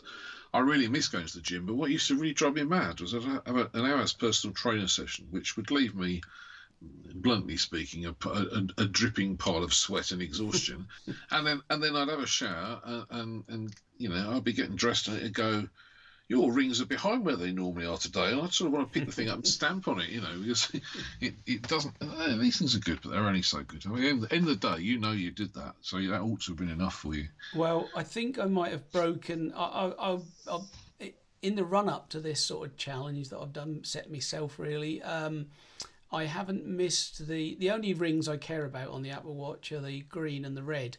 I really miss going to the gym. But what used to really drive me mad was I'd have an hour's personal trainer session, which would leave me bluntly speaking, a, a, a, dripping pile of sweat and exhaustion, and then and then I'd have a shower and, and, and you know I'd be getting dressed and it'd go, your rings are behind where they normally are today, and I sort of want to pick the thing up and stamp on it, you know, because it, it doesn't. Uh, these things are good, but they're only so good. I mean, at the end of the day, you know you did that, so that ought to have been enough for you.
Well, I think I might have broken. I, I, I, I in the run up to this sort of challenge that I've done, set myself really. Um, I haven't missed the the only rings I care about on the Apple Watch are the green and the red,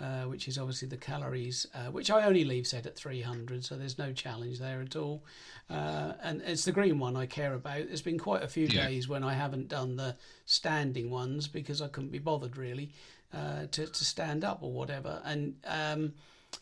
uh, which is obviously the calories, uh, which I only leave set at 300, so there's no challenge there at all. Uh, and it's the green one I care about. There's been quite a few yeah. days when I haven't done the standing ones because I couldn't be bothered really uh, to to stand up or whatever, and um,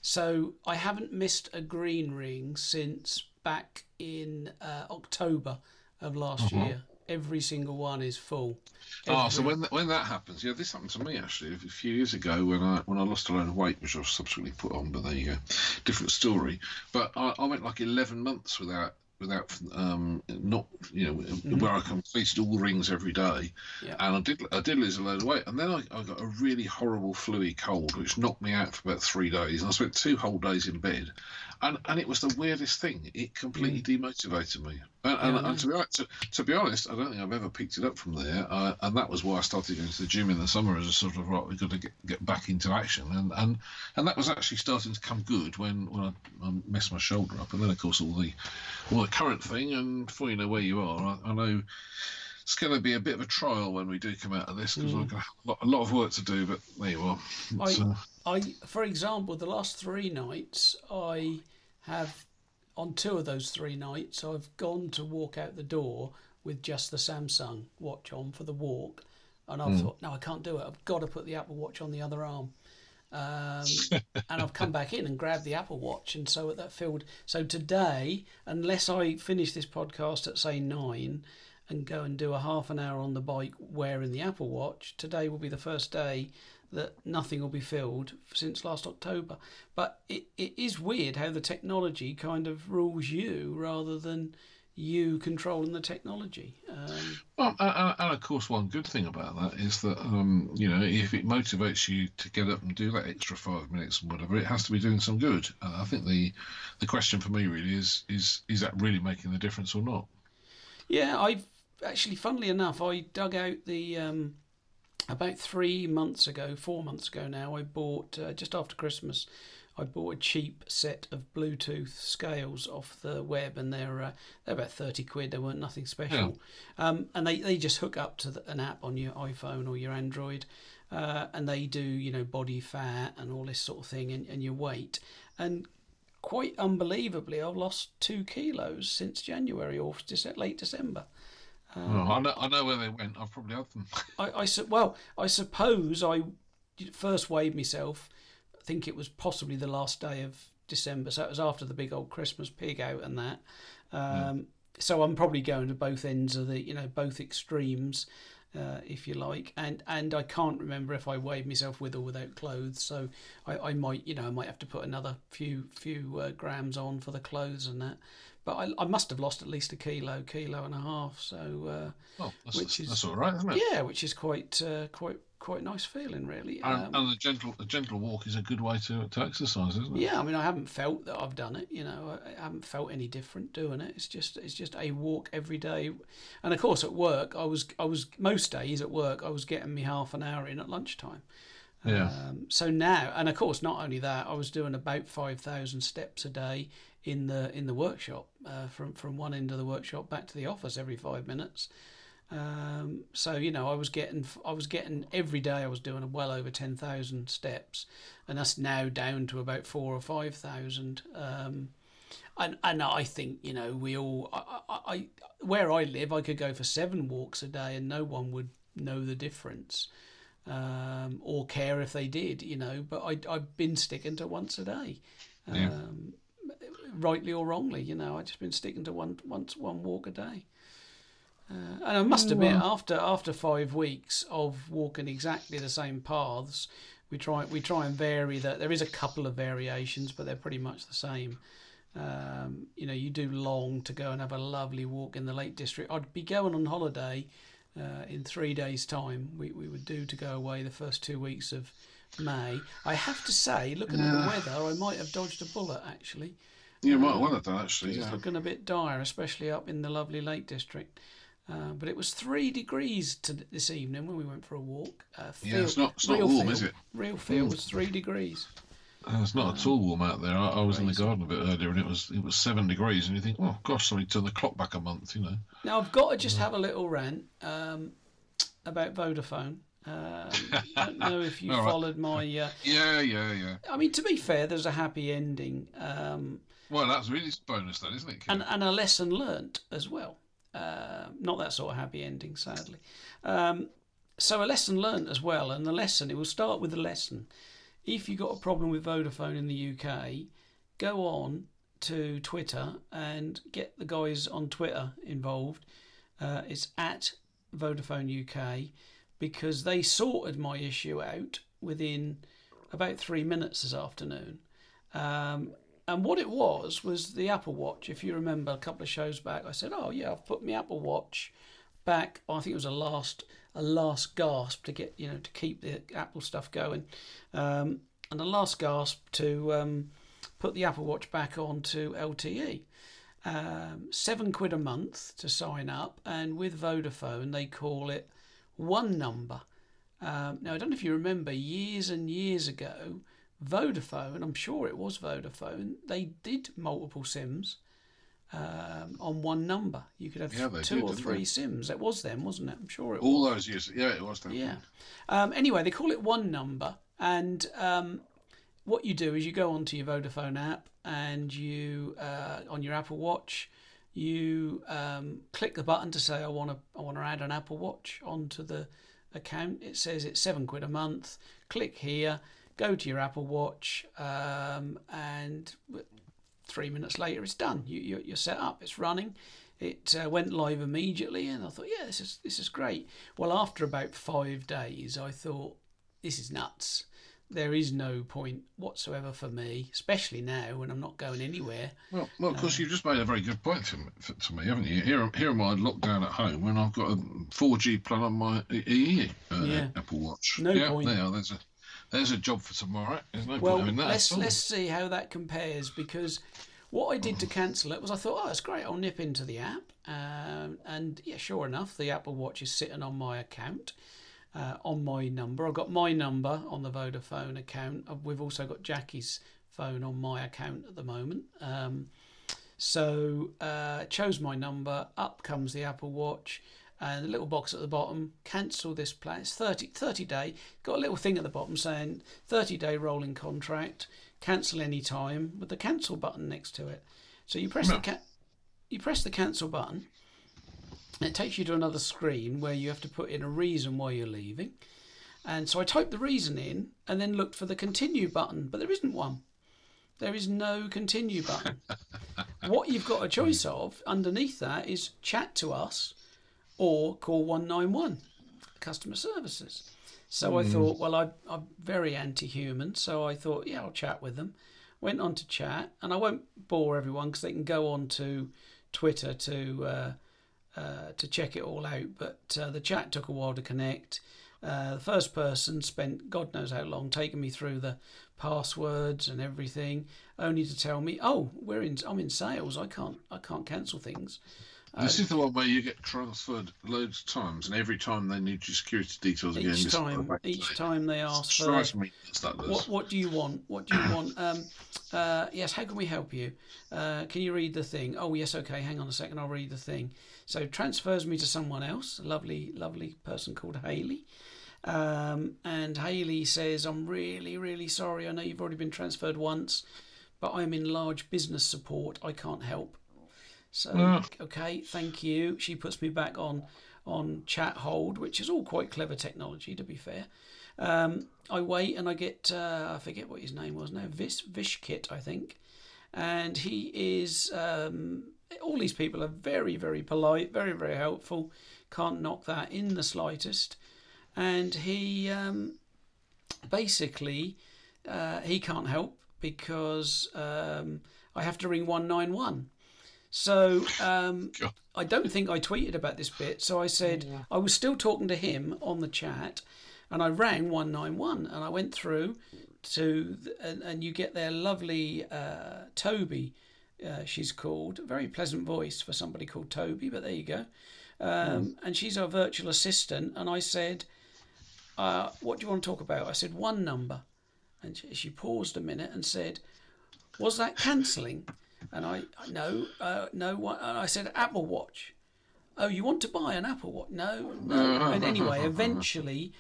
so I haven't missed a green ring since back in uh, October of last uh-huh. year every single one is full.
Every... Oh, so when when that happens, yeah, this happened to me actually a few years ago when I when I lost a load of weight, which I subsequently put on. But there you go, different story. But I, I went like eleven months without without um not you know mm-hmm. where I completed all rings every day, yeah. and I did I did lose a load of weight, and then I, I got a really horrible fluey cold, which knocked me out for about three days, and I spent two whole days in bed, and and it was the weirdest thing. It completely mm. demotivated me. And, and, yeah, and to, be, to, to, be honest, I don't think I've ever picked it up from there. Uh, and that was why I started going to the gym in the summer as a sort of right, we've got to get, get back into action. And, and and that was actually starting to come good when when I, I messed my shoulder up. And then of course all the all the current thing. And before you know where you are, I, I know it's going to be a bit of a trial when we do come out of this because mm. I've got a lot, a lot, of work to do. But there you are.
I, uh... I, for example, the last three nights I have on two of those three nights I've gone to walk out the door with just the Samsung watch on for the walk, and I've mm. thought, no, I can't do it. I've got to put the Apple Watch on the other arm. Um, and I've come back in and grabbed the Apple Watch, and so at that field. So today, unless I finish this podcast at say nine, and go and do a half an hour on the bike wearing the Apple Watch, today will be the first day that nothing will be filled since last October. But it, it is weird how the technology kind of rules you rather than you controlling the technology. Um,
well, and, and, of course, one good thing about that is that um, you know if it motivates you to get up and do that extra five minutes and whatever, it has to be doing some good. And I think the the question for me really is is is that really making the difference or not?
Yeah, I've actually, funnily enough, I dug out the um, about three months ago, four months ago now, I bought uh, just after Christmas. I bought a cheap set of Bluetooth scales off the web, and they're uh, they're about thirty quid. They weren't nothing special, yeah. um, and they, they just hook up to the, an app on your iPhone or your Android, uh, and they do you know body fat and all this sort of thing, and, and your weight, and quite unbelievably, I've lost two kilos since January or late December.
Um, oh, I know, I know where they went. I've probably had them.
I, I well, I suppose I first weighed myself. I think it was possibly the last day of December, so it was after the big old Christmas pig out and that. Um, yeah. So I'm probably going to both ends of the, you know, both extremes, uh, if you like. And and I can't remember if I weighed myself with or without clothes. So I, I might, you know, I might have to put another few few uh, grams on for the clothes and that. But I, I must have lost at least a kilo, kilo and a half. So, uh,
Oh, that's,
Which is-
that's all right, isn't it?
yeah, which is quite uh, quite quite nice feeling, really.
And,
Um,
and a gentle a gentle walk is a good way to, to exercise, isn't it?
yeah, I mean, I haven't felt that I've done it. You know, I I haven't felt any different doing it. It's just it's just a walk every day, and of course at work, I was I was most days at work I was getting me half an hour in at lunchtime.
Yeah.
Um, so now, and of course, not only that, I was doing about five thousand steps a day in the in the workshop, uh, from from one end of the workshop back to the office every five minutes. Um, so you know, I was getting I was getting every day. I was doing well over ten thousand steps, and that's now down to about four or five thousand. Um, and and I think you know we all I, I, I where I live, I could go for seven walks a day, and no one would know the difference um, or care if they did, you know. But I, I've been sticking to once a day,
Yeah.
um, rightly or wrongly, you know. I've just been sticking to one once one walk a day. Uh, and I must admit, after after five weeks of walking exactly the same paths, we try we try and vary that. There is a couple of variations, but they're pretty much the same. Um, you know, you do long to go and have a lovely walk in the Lake District. I'd be going on holiday uh, in three days' time. We, we would do to go away the first two weeks of May. I have to say, looking at the weather, I might have dodged a bullet actually.
You might well have done actually.
It's
Yeah.
looking a bit dire, especially up in the lovely Lake District. Uh, but it was three degrees to this evening when we went for a walk. Uh,
Yeah, it's not- it's not warm, is it?
Real feel was three degrees.
Uh, It's not at all warm out there. I, I was in the garden a bit earlier, and it was it was seven degrees, and you think, oh gosh, somebody turn the clock back a month, you know?
Now I've got to just have a little rant um, about Vodafone. Um, don't know if you
All right.
followed my. Uh,
Yeah, yeah, yeah.
I mean, to be fair, there's a happy ending um,
Well, that's really a bonus, then, isn't it?
And and a lesson learnt as well. Uh, not that sort of happy ending, sadly. Um, so a lesson learnt as well, and the lesson it will start with the lesson. If you got a problem with Vodafone in the UK, go on to Twitter and get the guys on Twitter involved. Uh, it's at Vodafone UK because they sorted my issue out within about three minutes this afternoon. Um, and what it was was the Apple Watch. If you remember a couple of shows back, I said, "Oh yeah, I've put my Apple Watch back." I think it was a last a last gasp to get you know to keep the Apple stuff going, um, and a last gasp to um, put the Apple Watch back onto LTE. Um, seven quid a month to sign up, and with Vodafone they call it one number. Um, now I don't know if you remember years and years ago, Vodafone. I'm sure it was Vodafone. They did multiple SIMs um, on one number. You could have
Yeah,
two
did,
or three
they?
SIMs. That was them, wasn't it? I'm sure it was.
All those years, yeah, it was. Then.
Yeah. Um, anyway, they call it one number, and um, what you do is you go onto your Vodafone app and you uh, on your Apple Watch, you um, click the button to say I want to I want to add an Apple Watch onto the account. It says it's seven quid a month. Click here, go to your Apple Watch, um, and three minutes later it's done. You, you you're set up. It's running. It uh, went live immediately, and I thought, yeah, this is this is great. Well, after about five days, I thought this is nuts. There is no point whatsoever for me, especially now when I'm not going anywhere.
Well, well, of course, you've just made a very good point to me, to me haven't you? Here, here am I locked down at home, and I've got a 4G plan on my EE uh,
Yeah.
Apple Watch.
No
yeah,
point.
There, there's a there's a job for tomorrow. There's no
Well,
point in that.
let's let's see how that compares because what I did to cancel it was I thought, oh, that's great. I'll nip into the app, um, and yeah, sure enough, the Apple Watch is sitting on my account, uh, on my number. I've got my number on the Vodafone account. Uh, We've also got Jackie's phone on my account at the moment. Um, so uh, chose my number. Up comes the Apple Watch. And the little box at the bottom, cancel this plan. It's 30, 30 day. Got a little thing at the bottom saying 30 day rolling contract, cancel any time with the cancel button next to it. So you press the ca- you press the cancel button, and it takes you to another screen where you have to put in a reason why you're leaving. And so I typed the reason in and then looked for the continue button, but there isn't one. There is no continue button. what you've got a choice of underneath that is chat to us or call 191 customer services. So I thought, well, I, I'm very anti human, so I thought, yeah, I'll chat with them. went on to chat, and I won't bore everyone because they can go on to Twitter to uh, uh, to check it all out. But uh, the chat took a while to connect. Uh, the first person spent God knows how long taking me through the passwords and everything, only to tell me, "Oh, we're in. I'm in sales. I can't. I can't cancel things."
This is the one where you get transferred loads of times, and every time they need your security details again.
Each time, each time they ask for
me nuts, that does.
what what do you want? What do you want? Um, uh, yes, how can we help you? Uh, can you read the thing? Oh yes, okay. Hang on a second, I'll read the thing. So transfers me to someone else, a lovely lovely person called Haley. Um, and Haley says, "I'm really really sorry. I know you've already been transferred once, but I'm in large business support. I can't help." So okay, thank you. She puts me back on on chat hold, which is all quite clever technology, to be fair. Um, I wait and I get uh, I forget what his name was now Vis Vishkit I think, and he is um, all these people are very very polite, very very helpful. Can't knock that in the slightest, and he um, basically uh, he can't help because um, I have to ring one nine one. So um, I don't think I tweeted about this bit. So I said I was still talking to him on the chat, and I rang one nine one, and I went through to the, and, and you get their lovely uh, Toby. Uh, she's called very pleasant voice for somebody called Toby, but there you go. Um, And she's our virtual assistant, and I said, uh, "What do you want to talk about?" I said one number, and she, she paused a minute and said, "Was that cancelling?" And I, no, uh, no. What? And I said Apple Watch. Oh, you want to buy an Apple Watch? No, no. And anyway, eventually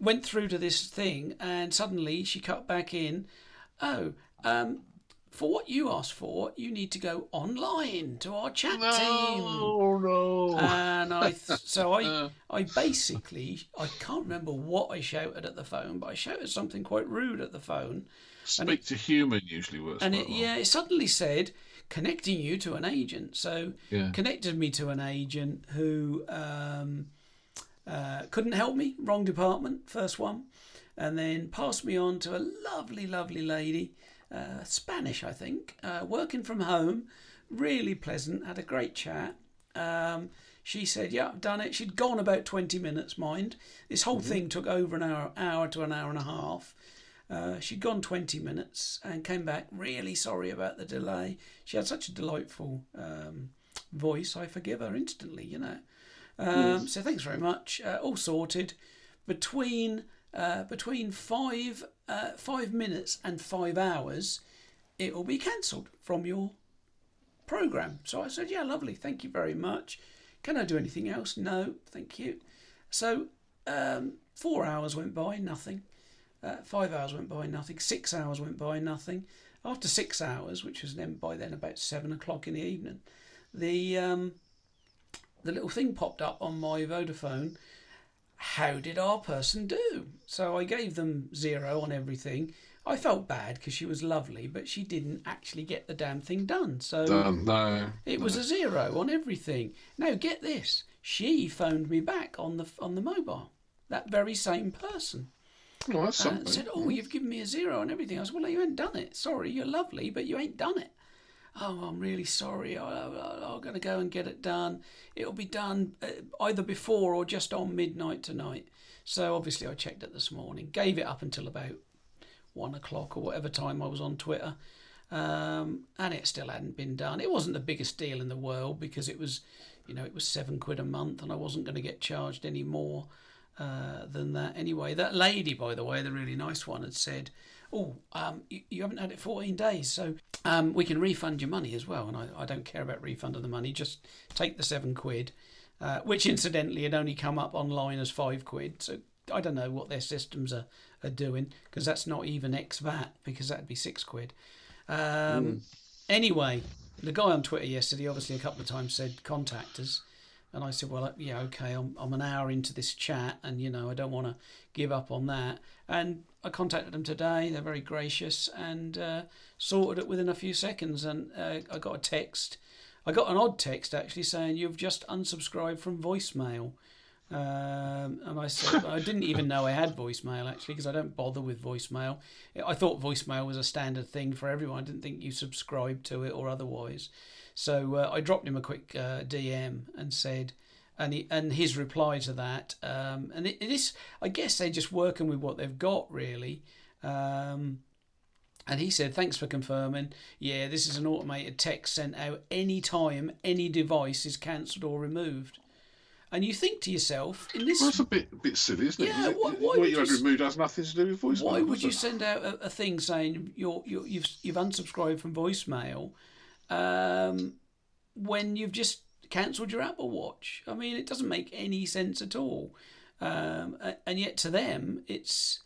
went through to this thing, and suddenly she cut back in. Oh, um, for what you asked for, you need to go online to our chat team.
No, no.
And I, so I, I basically, I can't remember what I shouted at the phone, but I shouted something quite rude at the phone.
Speak to human usually works.
And it,
well.
yeah, it suddenly said connecting you to an agent. So
Yeah.
connected me to an agent who um, uh, couldn't help me. Wrong department, first one, and then passed me on to a lovely, lovely lady, uh, Spanish, I think, uh, working from home. Really pleasant. Had a great chat. Um, she said, "Yeah, I've done it." She'd gone about twenty minutes. Mind, this whole thing took over an hour, hour to an hour and a half. Uh, she'd gone 20 minutes and came back really sorry about the delay. She had such a delightful um, voice, I forgive her instantly, you know. Um, So thanks very much. Uh, all sorted. Between uh, between five uh, five minutes and five hours, it will be cancelled from your program. So I said, yeah, lovely. Thank you very much. Can I do anything else? No, thank you. So um, four hours went by, nothing. Uh, five hours went by, nothing. Six hours went by, nothing. After six hours, which was then by then about seven o'clock in the evening, the um, the little thing popped up on my Vodafone. How did our person do? So I gave them zero on everything. I felt bad because she was lovely, but she didn't actually get the damn thing done. So
Done. No.
it was a zero on everything. Now get this: she phoned me back on the on the mobile. That very same person
No, that's
and
something.
said, "Oh, you've given me a zero and everything." I said, "Well, you ain't done it. Sorry, you're lovely, but you ain't done it." Oh, I'm really sorry. I, I, I'm going to go and get it done. It'll be done uh, either before or just on midnight tonight. So obviously, I checked it this morning. Gave it up until about one o'clock or whatever time I was on Twitter, um, and it still hadn't been done. It wasn't the biggest deal in the world because it was, you know, it was seven quid a month, and I wasn't going to get charged any more uh, than that anyway. That lady, by the way, the really nice one, had said, "Oh, um, you, you haven't had it 14 days, so um, we can refund your money as well." And I, I don't care about refunding the money; just take the seven quid, uh, which incidentally had only come up online as five quid. So I don't know what their systems are, are doing because that's not even ex VAT because that'd be six quid. Um, Anyway, the guy on Twitter yesterday, obviously a couple of times said contact us. And I said, well, uh, yeah, okay, I'm, I'm an hour into this chat and, you know, I don't want to give up on that. And I contacted them today. They're very gracious and uh, sorted it within a few seconds. And uh, I got a text. I got an odd text actually saying, you've just unsubscribed from voicemail. Um, and I said, I didn't even know I had voicemail actually because I don't bother with voicemail. I thought voicemail was a standard thing for everyone. I didn't think you subscribed to it or otherwise. So uh, I dropped him a quick uh, DM and said, and he, and his reply to that, um, and it, it is, I guess they're just working with what they've got really. Um, and he said, Thanks for confirming. Yeah, this is an automated text sent out any time any device is cancelled or removed. And you think to yourself, in this.
Well, that's a bit, a bit silly, isn't it?
Yeah, why- why
what
would
you
you
had removed has nothing to do with voicemail.
Why would you
it?
send out a, a thing saying you're, you're, you've, you've unsubscribed from voicemail um, when you've just cancelled your Apple Watch? I mean, it doesn't make any sense at all. Um, and yet to them, it's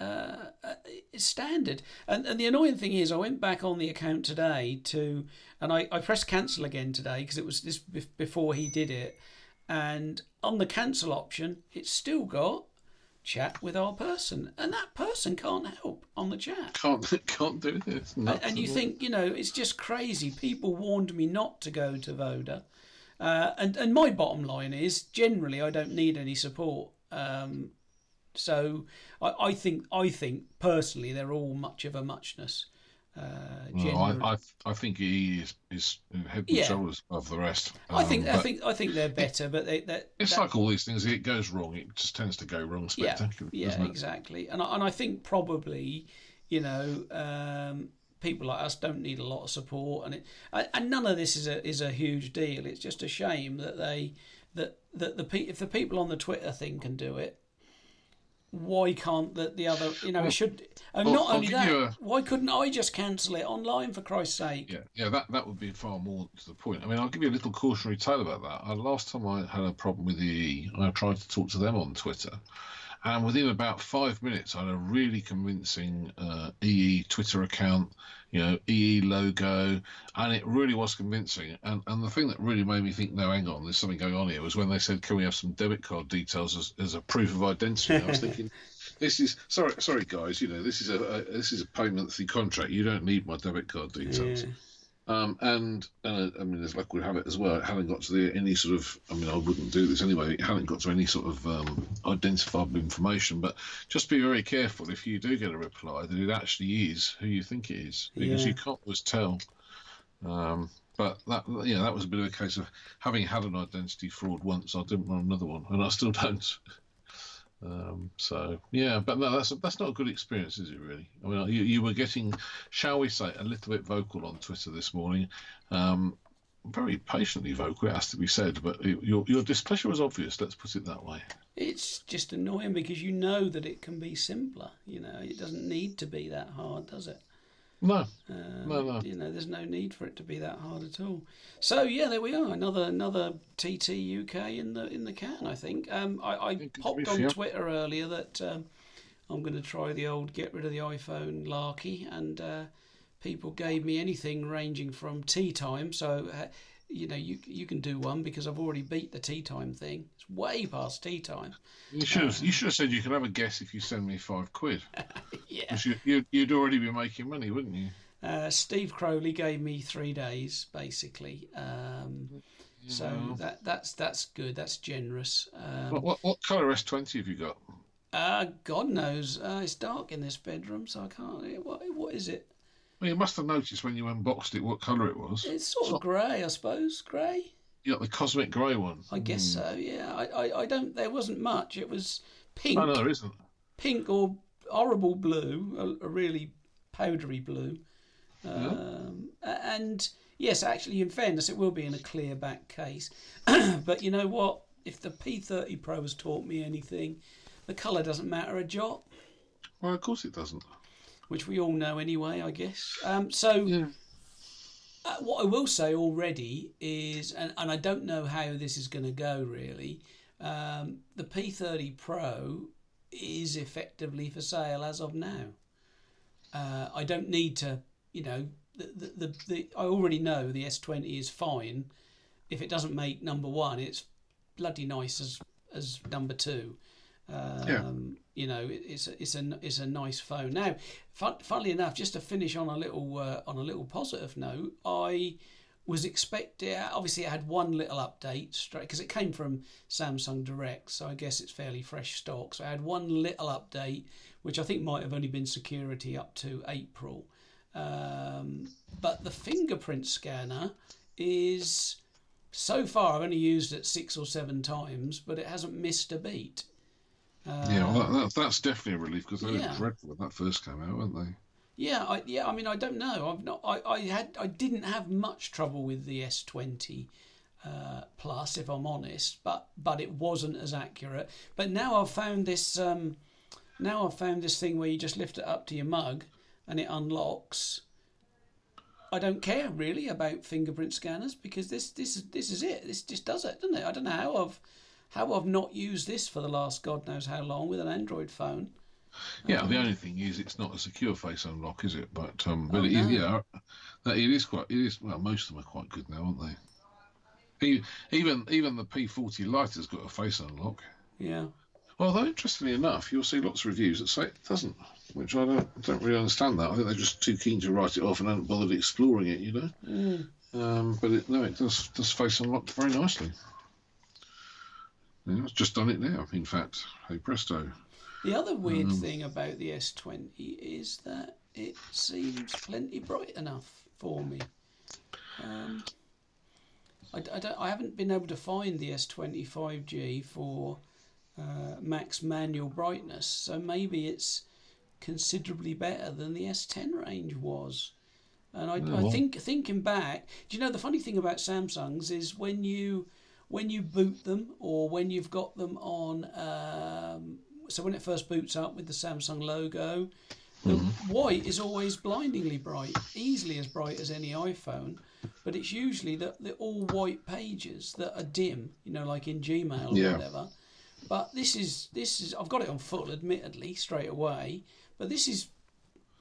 uh, uh, it's standard. And, and the annoying thing is, I went back on the account today to, and I, I pressed cancel again today because it was this before he did it. And on the cancel option, it's still got chat with our person, and that person can't help on the chat.
Can't can't do this.
And, and you think, you know, it's just crazy. People warned me not to go to Voda. Uh, and, and my bottom line is generally I don't need any support. Um, so I, I think I think personally they're all much of a muchness. Uh,
Well,
generally.
I, I I think he is is head and
Yeah.
shoulders above the rest.
I think
Um,
I think I think they're better, but they that,
it's
that-
like all these things. It goes wrong. It just tends to go wrong spectacularly.
yeah
doesn't
exactly. And I, and I think probably you know um, people like us don't need a lot of support, and it and none of this is a is a huge deal. It's just a shame that they that that the if the people on the Twitter thing can do it. Why can't the, the other? You know, it should. And
well,
not
I'll
only that,
a-
why couldn't I just cancel it online for Christ's sake?
Yeah, yeah, that that would be far more to the point. I mean, I'll give you a little cautionary tale about that. Uh, last time I had a problem with EE, I tried to talk to them on Twitter, and within about five minutes, I had a really convincing uh, EE Twitter account, you know, EE logo, and it really was convincing. And and the thing that really made me think, no, hang on, there's something going on here, was when they said, can we have some debit card details as, as a proof of identity? I was thinking. This is sorry, sorry guys. You know, this is a, a this is a payment-through contract. You don't need my debit card details.
Yeah.
Um, and uh, I mean, as luck would have it as well, it hadn't got to the, any sort of. I mean, I wouldn't do this anyway. It hadn't got to any sort of um, identifiable information. But just be very careful if you do get a reply that it actually is who you think it is, because
Yeah.
you can't always tell. Um, but that, yeah, that was a bit of a case of having had an identity fraud once. I didn't want another one, and I still don't. Um, so yeah, but no, that's that's not a good experience, is it? Really? I mean, you, you were getting, shall we say, a little bit vocal on Twitter this morning. Um, very patiently vocal, it has to be said, but it- your your displeasure was obvious. Let's put it that way.
It's just annoying because you know that it can be simpler. You know, it doesn't need to be that hard, does it?
No,
Um,
No, no.
You know, there's no need for it to be that hard at all. So yeah, there we are. Another another TT UK in the in the can. I think. Um, I, I popped on. Twitter earlier that um, I'm going to try the old get rid of the iPhone larky, and uh, people gave me anything ranging from tea time. So. You know, you you can do one because I've already beat the tea time thing. It's way past tea time.
you should have, you should have said you can have a guess if you send me five quid.
Yeah.
you, you'd already be making money, wouldn't you?
Uh, Steve Crowley gave me three days, basically. Um, so that that's that's good. That's generous.
What,
Um,
what, what colour S20 have you got?
uh, God knows, uh, it's dark in this bedroom, so I can't. What what is it?
Well, you must have noticed when you unboxed it what colour it was.
It's sort of grey, I suppose. Grey.
You got the cosmic grey one.
I guess so. Yeah. I, I, I don't. There wasn't much. It was pink,
Oh, no, there isn't.
pink or horrible blue, a, a really powdery blue. Um, a- And yes, actually, in fairness, it will be in a clear back case. but you know what? If the P30 Pro has taught me anything, the colour doesn't matter a jot,
Well, of course it doesn't.
Which we all know anyway, I guess. Um, so
Yeah.
uh, what I will say already is, and, and I don't know how this is going to go really, um, the P30 Pro is effectively for sale as of now. Uh, I don't need to, you know, the, the, the, the I already know the S20 is fine. If it doesn't make number one, it's bloody nice as as number two. Um,
Yeah.
You know, it, it's it's a it's a nice phone. Now, fun, funnily enough, just to finish on a little uh, on a little positive note, I was expecting. Obviously, it had one little update straight because it came from Samsung Direct, so I guess it's fairly fresh stock. So I had one little update, which I think might have only been security up to April. Um, but the fingerprint scanner is so far I've only used it six or seven times, but it hasn't missed a beat.
Uh, yeah, well, that, that's definitely a relief because they yeah. were dreadful when that first came out, weren't they?
Yeah, I, yeah. I mean, I don't know. I've not. I, I had. I didn't have much trouble with the S twenty uh, plus, if I'm honest. But but it wasn't as accurate. But now I've found this. Um, now I've found this thing where you just lift it up to your mug and it unlocks. I don't care really about fingerprint scanners because this this is this is it. This just does it, doesn't it? I don't know how I've how I've not used this for the last God knows how long with an Android phone.
Yeah, um, the only thing is it's not a secure face unlock, is it? But um, but oh, it no. is, yeah, that it is quite. It is well, most of them are quite good now, aren't they? Even even the P40 Lite has got a face unlock.
Yeah.
Although interestingly enough, you'll see lots of reviews that say it doesn't, which I don't don't really understand. That I think they're just too keen to write it off and haven't bothered exploring it, you know. Mm. Um, but it, no, it does does face unlock very nicely. Yeah, it's just done it now. In fact, hey presto.
The other weird um, thing about the S20 is that it seems plenty bright enough for me. Um, I, I, don't, I haven't been able to find the S20 5G for uh, max manual brightness, so maybe it's considerably better than the S10 range was. And I, I think thinking back, do you know the funny thing about Samsungs is when you when you boot them or when you've got them on um, so when it first boots up with the Samsung logo, the mm-hmm. white is always blindingly bright, easily as bright as any iPhone. But it's usually the, the all white pages that are dim, you know, like in Gmail or yeah. whatever. But this is this is I've got it on full, admittedly, straight away. But this is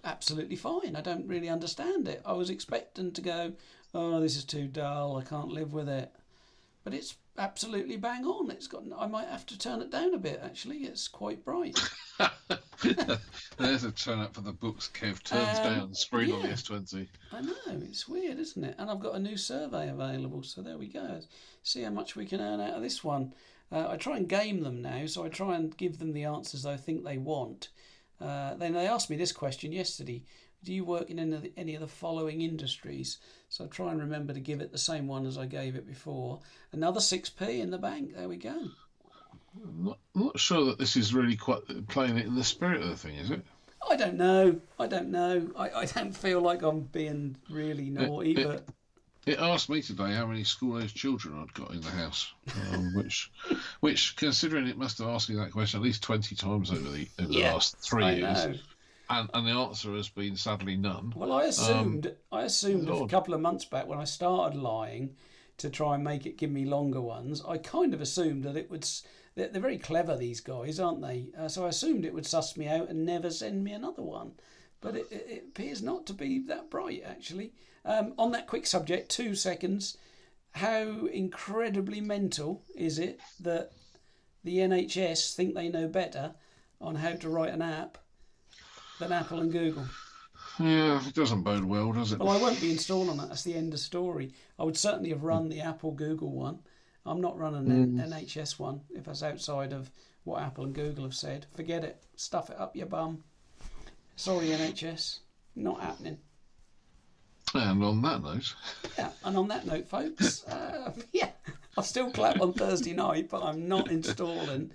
absolutely fine. I don't really understand it. I was expecting to go, oh, this is too dull. I can't live with it. But it's absolutely bang on. It's got. I might have to turn it down a bit. Actually, it's quite bright.
There's a turn up for the books. Kev turns um, down screen yeah, on the S20.
I know it's weird, isn't it? And I've got a new survey available, so there we go. See how much we can earn out of this one. Uh, I try and game them now, so I try and give them the answers I think they want. Uh, then they asked me this question yesterday do you work in any of, the, any of the following industries? So try and remember to give it the same one as I gave it before. Another 6p in the bank. There we go.
I'm not, I'm not sure that this is really quite playing it in the spirit of the thing, is it?
I don't know. I don't know. I, I don't feel like I'm being really naughty, it, it, but.
It asked me today how many school-aged children I'd got in the house, um, which, which, considering it must have asked me that question at least twenty times over the over yeah, the last three I years. And, and the answer has been sadly none.
Well, I assumed um, I assumed Lord. a couple of months back when I started lying to try and make it give me longer ones. I kind of assumed that it would. They're, they're very clever, these guys, aren't they? Uh, so I assumed it would suss me out and never send me another one. But it, it appears not to be that bright, actually. Um, on that quick subject, two seconds. How incredibly mental is it that the NHS think they know better on how to write an app than Apple and Google.
Yeah, it doesn't bode well, does it?
Well, I won't be installing that. That's the end of story. I would certainly have run the Apple Google one. I'm not running an mm. NHS one if that's outside of what Apple and Google have said. Forget it. Stuff it up your bum. Sorry, NHS. Not happening.
And on that note.
Yeah, and on that note, folks, uh, yeah, I'll still clap on Thursday night, but I'm not installing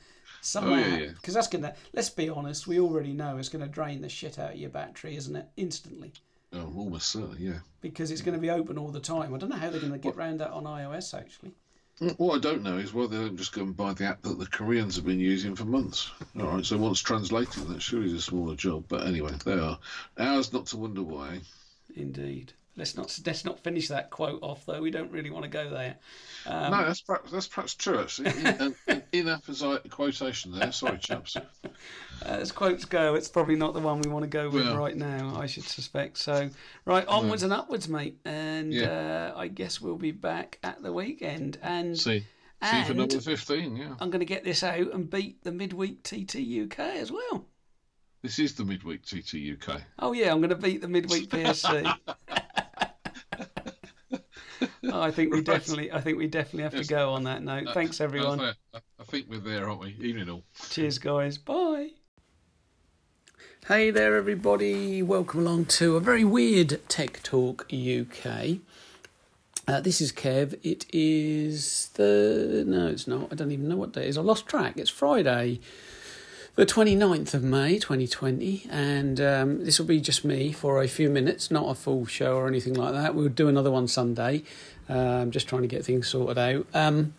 some oh, yeah, yeah. Because that's gonna. Let's be honest. We already know it's gonna drain the shit out of your battery, isn't it? Instantly.
Oh, almost certainly, yeah.
Because it's going to be open all the time. I don't know how they're going to get around that on iOS actually.
Mm, what I don't know is why they don't just go and buy the app that the Koreans have been using for months. All right, so once translated, that surely is a smaller job. But anyway, they are. Ours not to wonder why.
Indeed. Let's not let's not finish that quote off though. We don't really want to go there.
Um, no, that's perhaps that's perhaps true. Actually, in, in, in quotation there. Sorry, chaps.
As quotes go, it's probably not the one we want to go with right now. I should suspect. So, right, onwards and upwards, mate. And yeah. uh, I guess we'll be back at the weekend. And
see. See for number 15, yeah.
I'm going to get this out and beat the midweek TT UK as well.
This is the midweek TT UK.
Oh, yeah, I'm going to beat the midweek PSC. I think we definitely, I think we definitely have
Yes.
to go on that note.
Uh,
Thanks, everyone.
I, I, I think we're there, aren't we? Evening all.
Cheers, guys. Bye. Hey there, everybody. Welcome along to a very weird Tech Talk UK. Uh, this is Kev. It is the. No, it's not. I don't even know what day it is. I lost track. It's Friday, the 29th of May 2020. And um, this will be just me for a few minutes, not a full show or anything like that. We'll do another one Sunday. Um, just trying to get things sorted out. Um,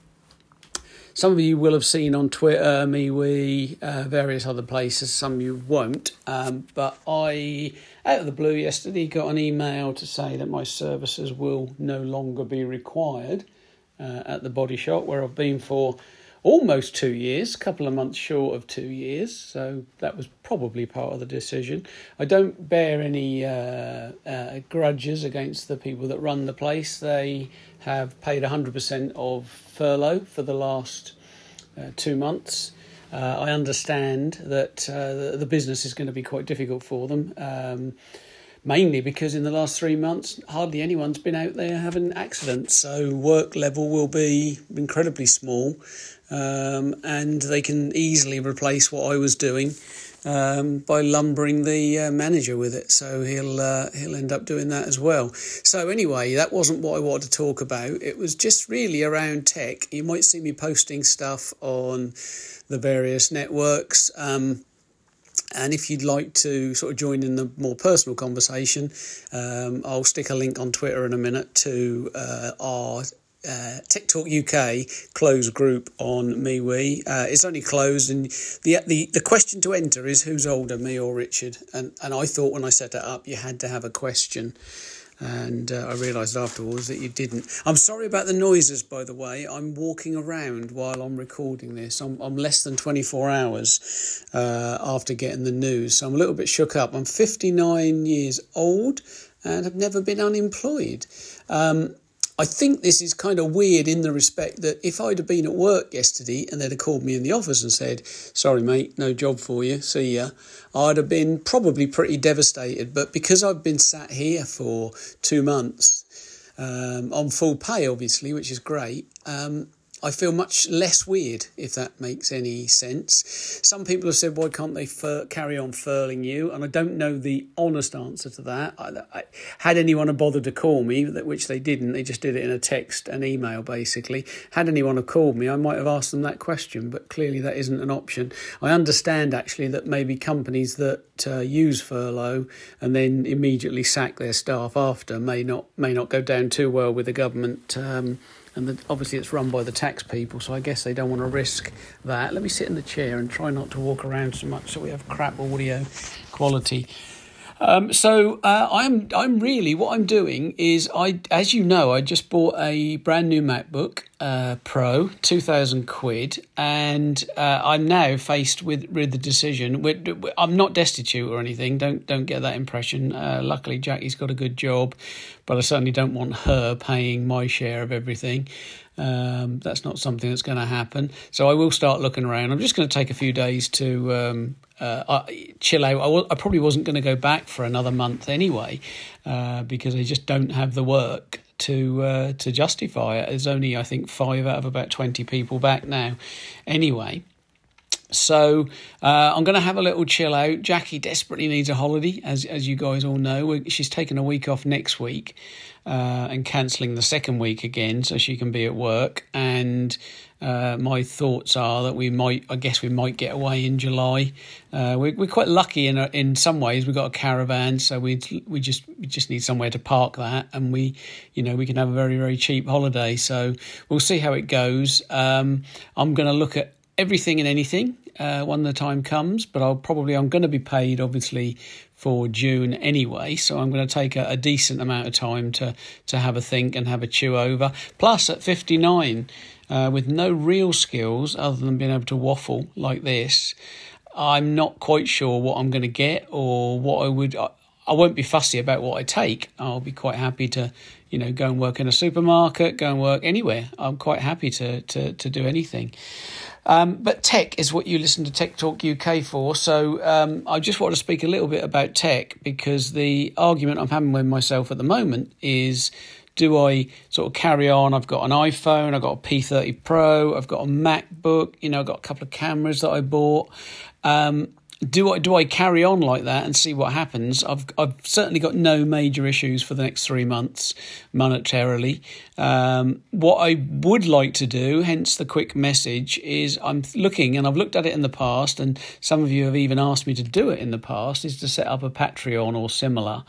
some of you will have seen on Twitter, MeWe, uh, various other places. Some you won't. Um, but I, out of the blue yesterday, got an email to say that my services will no longer be required uh, at the body shop where I've been for almost two years, a couple of months short of two years. So that was probably part of the decision. I don't bear any uh, uh, grudges against the people that run the place. They have paid 100% of furlough for the last uh, two months. Uh, I understand that uh, the, the business is going to be quite difficult for them. Um, mainly because in the last three months, hardly anyone's been out there having accidents. So work level will be incredibly small, um, and they can easily replace what I was doing um, by lumbering the uh, manager with it. So he'll uh, he'll end up doing that as well. So anyway, that wasn't what I wanted to talk about. It was just really around tech. You might see me posting stuff on the various networks. Um, and if you'd like to sort of join in the more personal conversation, um, I'll stick a link on Twitter in a minute to uh, our uh, UK closed group on MeWe. Uh, it's only closed, and the, the the question to enter is who's older, me or Richard? And and I thought when I set it up, you had to have a question. And uh, I realised afterwards that you didn't. I'm sorry about the noises, by the way. I'm walking around while I'm recording this. I'm, I'm less than 24 hours uh, after getting the news, so I'm a little bit shook up. I'm 59 years old and have never been unemployed. Um, I think this is kind of weird in the respect that if I'd have been at work yesterday and they'd have called me in the office and said, Sorry, mate, no job for you, see ya, I'd have been probably pretty devastated. But because I've been sat here for two months um, on full pay, obviously, which is great, um, I feel much less weird, if that makes any sense. Some people have said, why can't they fur- carry on furling you? And I don't know the honest answer to that. I, I, had anyone bothered to call me, which they didn't, they just did it in a text and email basically. Had anyone have called me, I might have asked them that question, but clearly that isn't an option. I understand actually that maybe companies that uh, use furlough and then immediately sack their staff after may not may not go down too well with the government. Um, and the, obviously it's run by the tax people, so I guess they don't want to risk that. Let me sit in the chair and try not to walk around so much, so we have crap audio quality. Um, so uh, I'm I'm really what I'm doing is I as you know I just bought a brand new MacBook uh, Pro, two thousand quid, and uh, I'm now faced with with the decision. I'm not destitute or anything. Don't don't get that impression. Uh, luckily, Jackie's got a good job, but I certainly don't want her paying my share of everything. Um, that's not something that's going to happen. So I will start looking around. I'm just going to take a few days to um, uh, chill out. I, w- I probably wasn't going to go back for another month anyway, uh, because I just don't have the work to uh, to justify it. There's only I think five out of about twenty people back now, anyway. So uh, I'm going to have a little chill out. Jackie desperately needs a holiday, as as you guys all know. She's taking a week off next week uh, and cancelling the second week again, so she can be at work. And uh, my thoughts are that we might, I guess, we might get away in July. Uh, we're we're quite lucky in a, in some ways. We've got a caravan, so we we just we just need somewhere to park that, and we, you know, we can have a very very cheap holiday. So we'll see how it goes. Um, I'm going to look at everything and anything uh, when the time comes. But I'll probably I'm going to be paid obviously for June anyway, so I'm going to take a, a, decent amount of time to to have a think and have a chew over. Plus, at 59, uh, with no real skills other than being able to waffle like this, I'm not quite sure what I'm going to get or what I would. I, I won't be fussy about what I take. I'll be quite happy to, you know, go and work in a supermarket, go and work anywhere. I'm quite happy to to to do anything. Um, but tech is what you listen to Tech Talk UK for. So um, I just want to speak a little bit about tech because the argument I'm having with myself at the moment is Do I sort of carry on? I've got an iPhone, I've got a P30 Pro, I've got a MacBook, you know, I've got a couple of cameras that I bought. Um, do I do I carry on like that and see what happens? I've I've certainly got no major issues for the next three months monetarily. Um, what I would like to do, hence the quick message, is I'm looking and I've looked at it in the past, and some of you have even asked me to do it in the past, is to set up a Patreon or similar.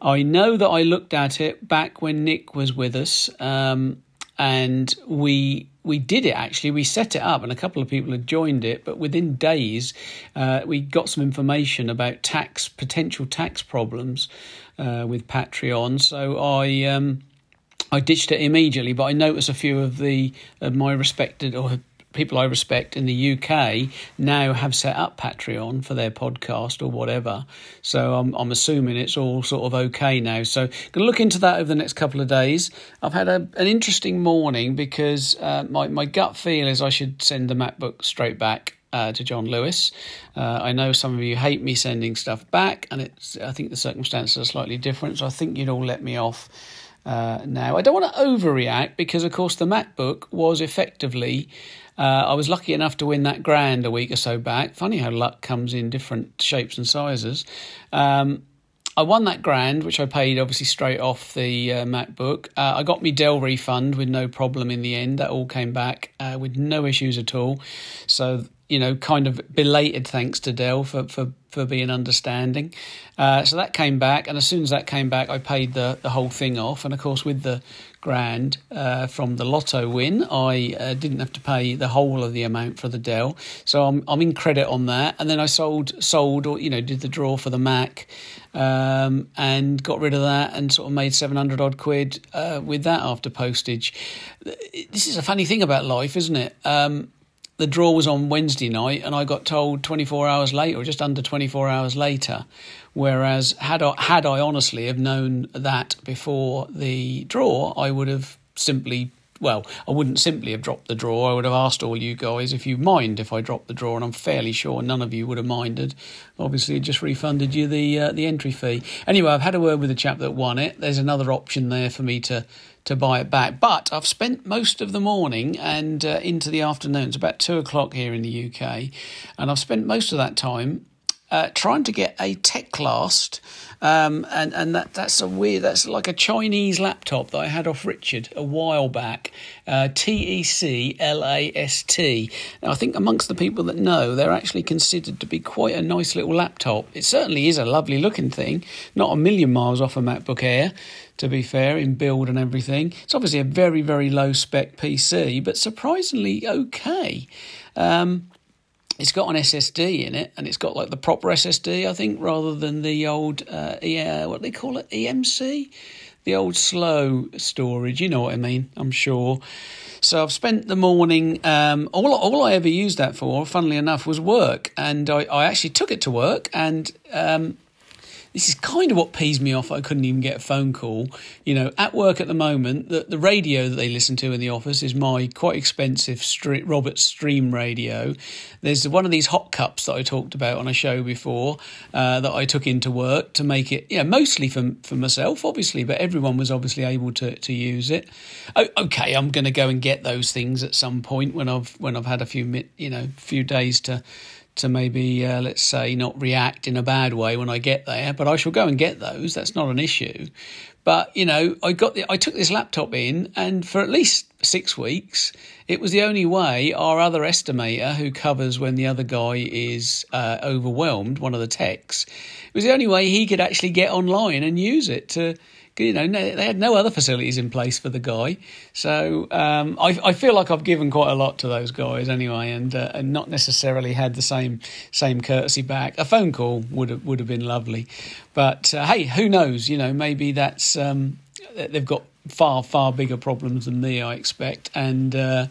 I know that I looked at it back when Nick was with us, um, and we we did it actually. We set it up, and a couple of people had joined it. But within days, uh, we got some information about tax potential tax problems uh, with Patreon. So I um, I ditched it immediately. But I noticed a few of the of my respected or people I respect in the UK now have set up Patreon for their podcast or whatever. So I'm, I'm assuming it's all sort of okay now. So going to look into that over the next couple of days. I've had a, an interesting morning because uh, my my gut feel is I should send the MacBook straight back. Uh, to John Lewis. Uh, I know some of you hate me sending stuff back, and it's. I think the circumstances are slightly different, so I think you'd all let me off uh, now. I don't want to overreact because, of course, the MacBook was effectively uh, I was lucky enough to win that grand a week or so back. Funny how luck comes in different shapes and sizes. Um, I won that grand, which I paid obviously straight off the uh, MacBook. Uh, I got my Dell refund with no problem in the end. That all came back uh, with no issues at all. So you know, kind of belated thanks to Dell for for for being understanding. Uh, so that came back, and as soon as that came back, I paid the the whole thing off. And of course, with the grand uh, from the lotto win. I uh, didn't have to pay the whole of the amount for the Dell, so I'm I'm in credit on that. And then I sold sold or you know did the draw for the Mac, um, and got rid of that and sort of made seven hundred odd quid uh, with that after postage. This is a funny thing about life, isn't it? Um, the draw was on Wednesday night, and I got told 24 hours later, or just under 24 hours later. Whereas, had I, had I honestly have known that before the draw, I would have simply, well, I wouldn't simply have dropped the draw. I would have asked all you guys if you mind if I dropped the draw, and I'm fairly sure none of you would have minded. Obviously, just refunded you the uh, the entry fee. Anyway, I've had a word with the chap that won it. There's another option there for me to to buy it back. But I've spent most of the morning and uh, into the afternoon. It's about two o'clock here in the UK, and I've spent most of that time uh, trying to get a Teclast. Um, and and that that's a weird. That's like a Chinese laptop that I had off Richard a while back. Uh, T E C L A S T. Now I think amongst the people that know, they're actually considered to be quite a nice little laptop. It certainly is a lovely looking thing. Not a million miles off a MacBook Air to be fair, in build and everything. It's obviously a very, very low spec PC, but surprisingly okay. Um, it's got an SSD in it, and it's got like the proper SSD, I think, rather than the old, uh, yeah, what do they call it, EMC, the old slow storage. You know what I mean? I'm sure. So I've spent the morning. Um, all all I ever used that for, funnily enough, was work, and I, I actually took it to work, and um, this is kind of what pees me off. I couldn't even get a phone call. You know, at work at the moment, the, the radio that they listen to in the office is my quite expensive Street, Roberts Stream radio. There's one of these hot cups that I talked about on a show before uh, that I took into work to make it, yeah, mostly for for myself, obviously, but everyone was obviously able to to use it. Okay, I'm going to go and get those things at some point when I've when I've had a few you know few days to to maybe, uh, let's say, not react in a bad way when I get there. But I shall go and get those. That's not an issue. But you know, I got the, I took this laptop in, and for at least six weeks, it was the only way our other estimator, who covers when the other guy is uh, overwhelmed, one of the techs, it was the only way he could actually get online and use it to you know, they had no other facilities in place for the guy. So um, I, I, feel like I've given quite a lot to those guys anyway, and uh, and not necessarily had the same same courtesy back. A phone call would have, would have been lovely, but uh, hey, who knows? You know, maybe that's um, they've got far far bigger problems than me, I expect, and. Uh,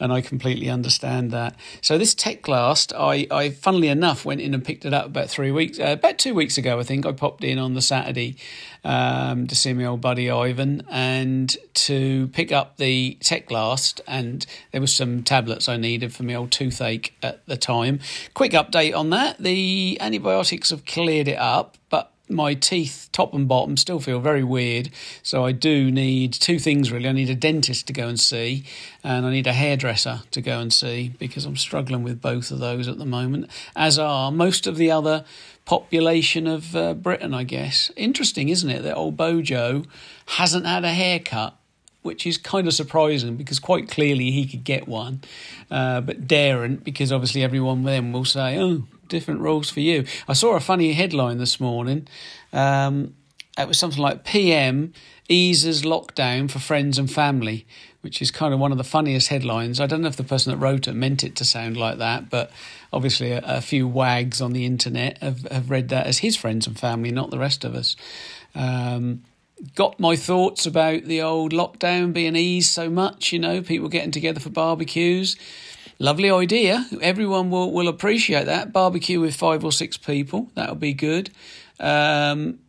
and I completely understand that. So this Teclast, I, I funnily enough went in and picked it up about three weeks, uh, about two weeks ago, I think. I popped in on the Saturday um, to see my old buddy Ivan and to pick up the Teclast, and there was some tablets I needed for my old toothache at the time. Quick update on that: the antibiotics have cleared it up, but my teeth, top and bottom, still feel very weird. So I do need two things really. I need a dentist to go and see, and I need a hairdresser to go and see because I'm struggling with both of those at the moment, as are most of the other population of uh, Britain, I guess. Interesting, isn't it, that old Bojo hasn't had a haircut which is kind of surprising because quite clearly he could get one, uh, but daren't because obviously everyone then will say, "Oh, different rules for you." I saw a funny headline this morning. Um, it was something like PM eases lockdown for friends and family, which is kind of one of the funniest headlines. I don't know if the person that wrote it meant it to sound like that, but obviously a, a few wags on the internet have, have read that as his friends and family, not the rest of us. Um, got my thoughts about the old lockdown being eased so much, you know, people getting together for barbecues. Lovely idea. Everyone will, will appreciate that. Barbecue with five or six people. That'll be good. Um,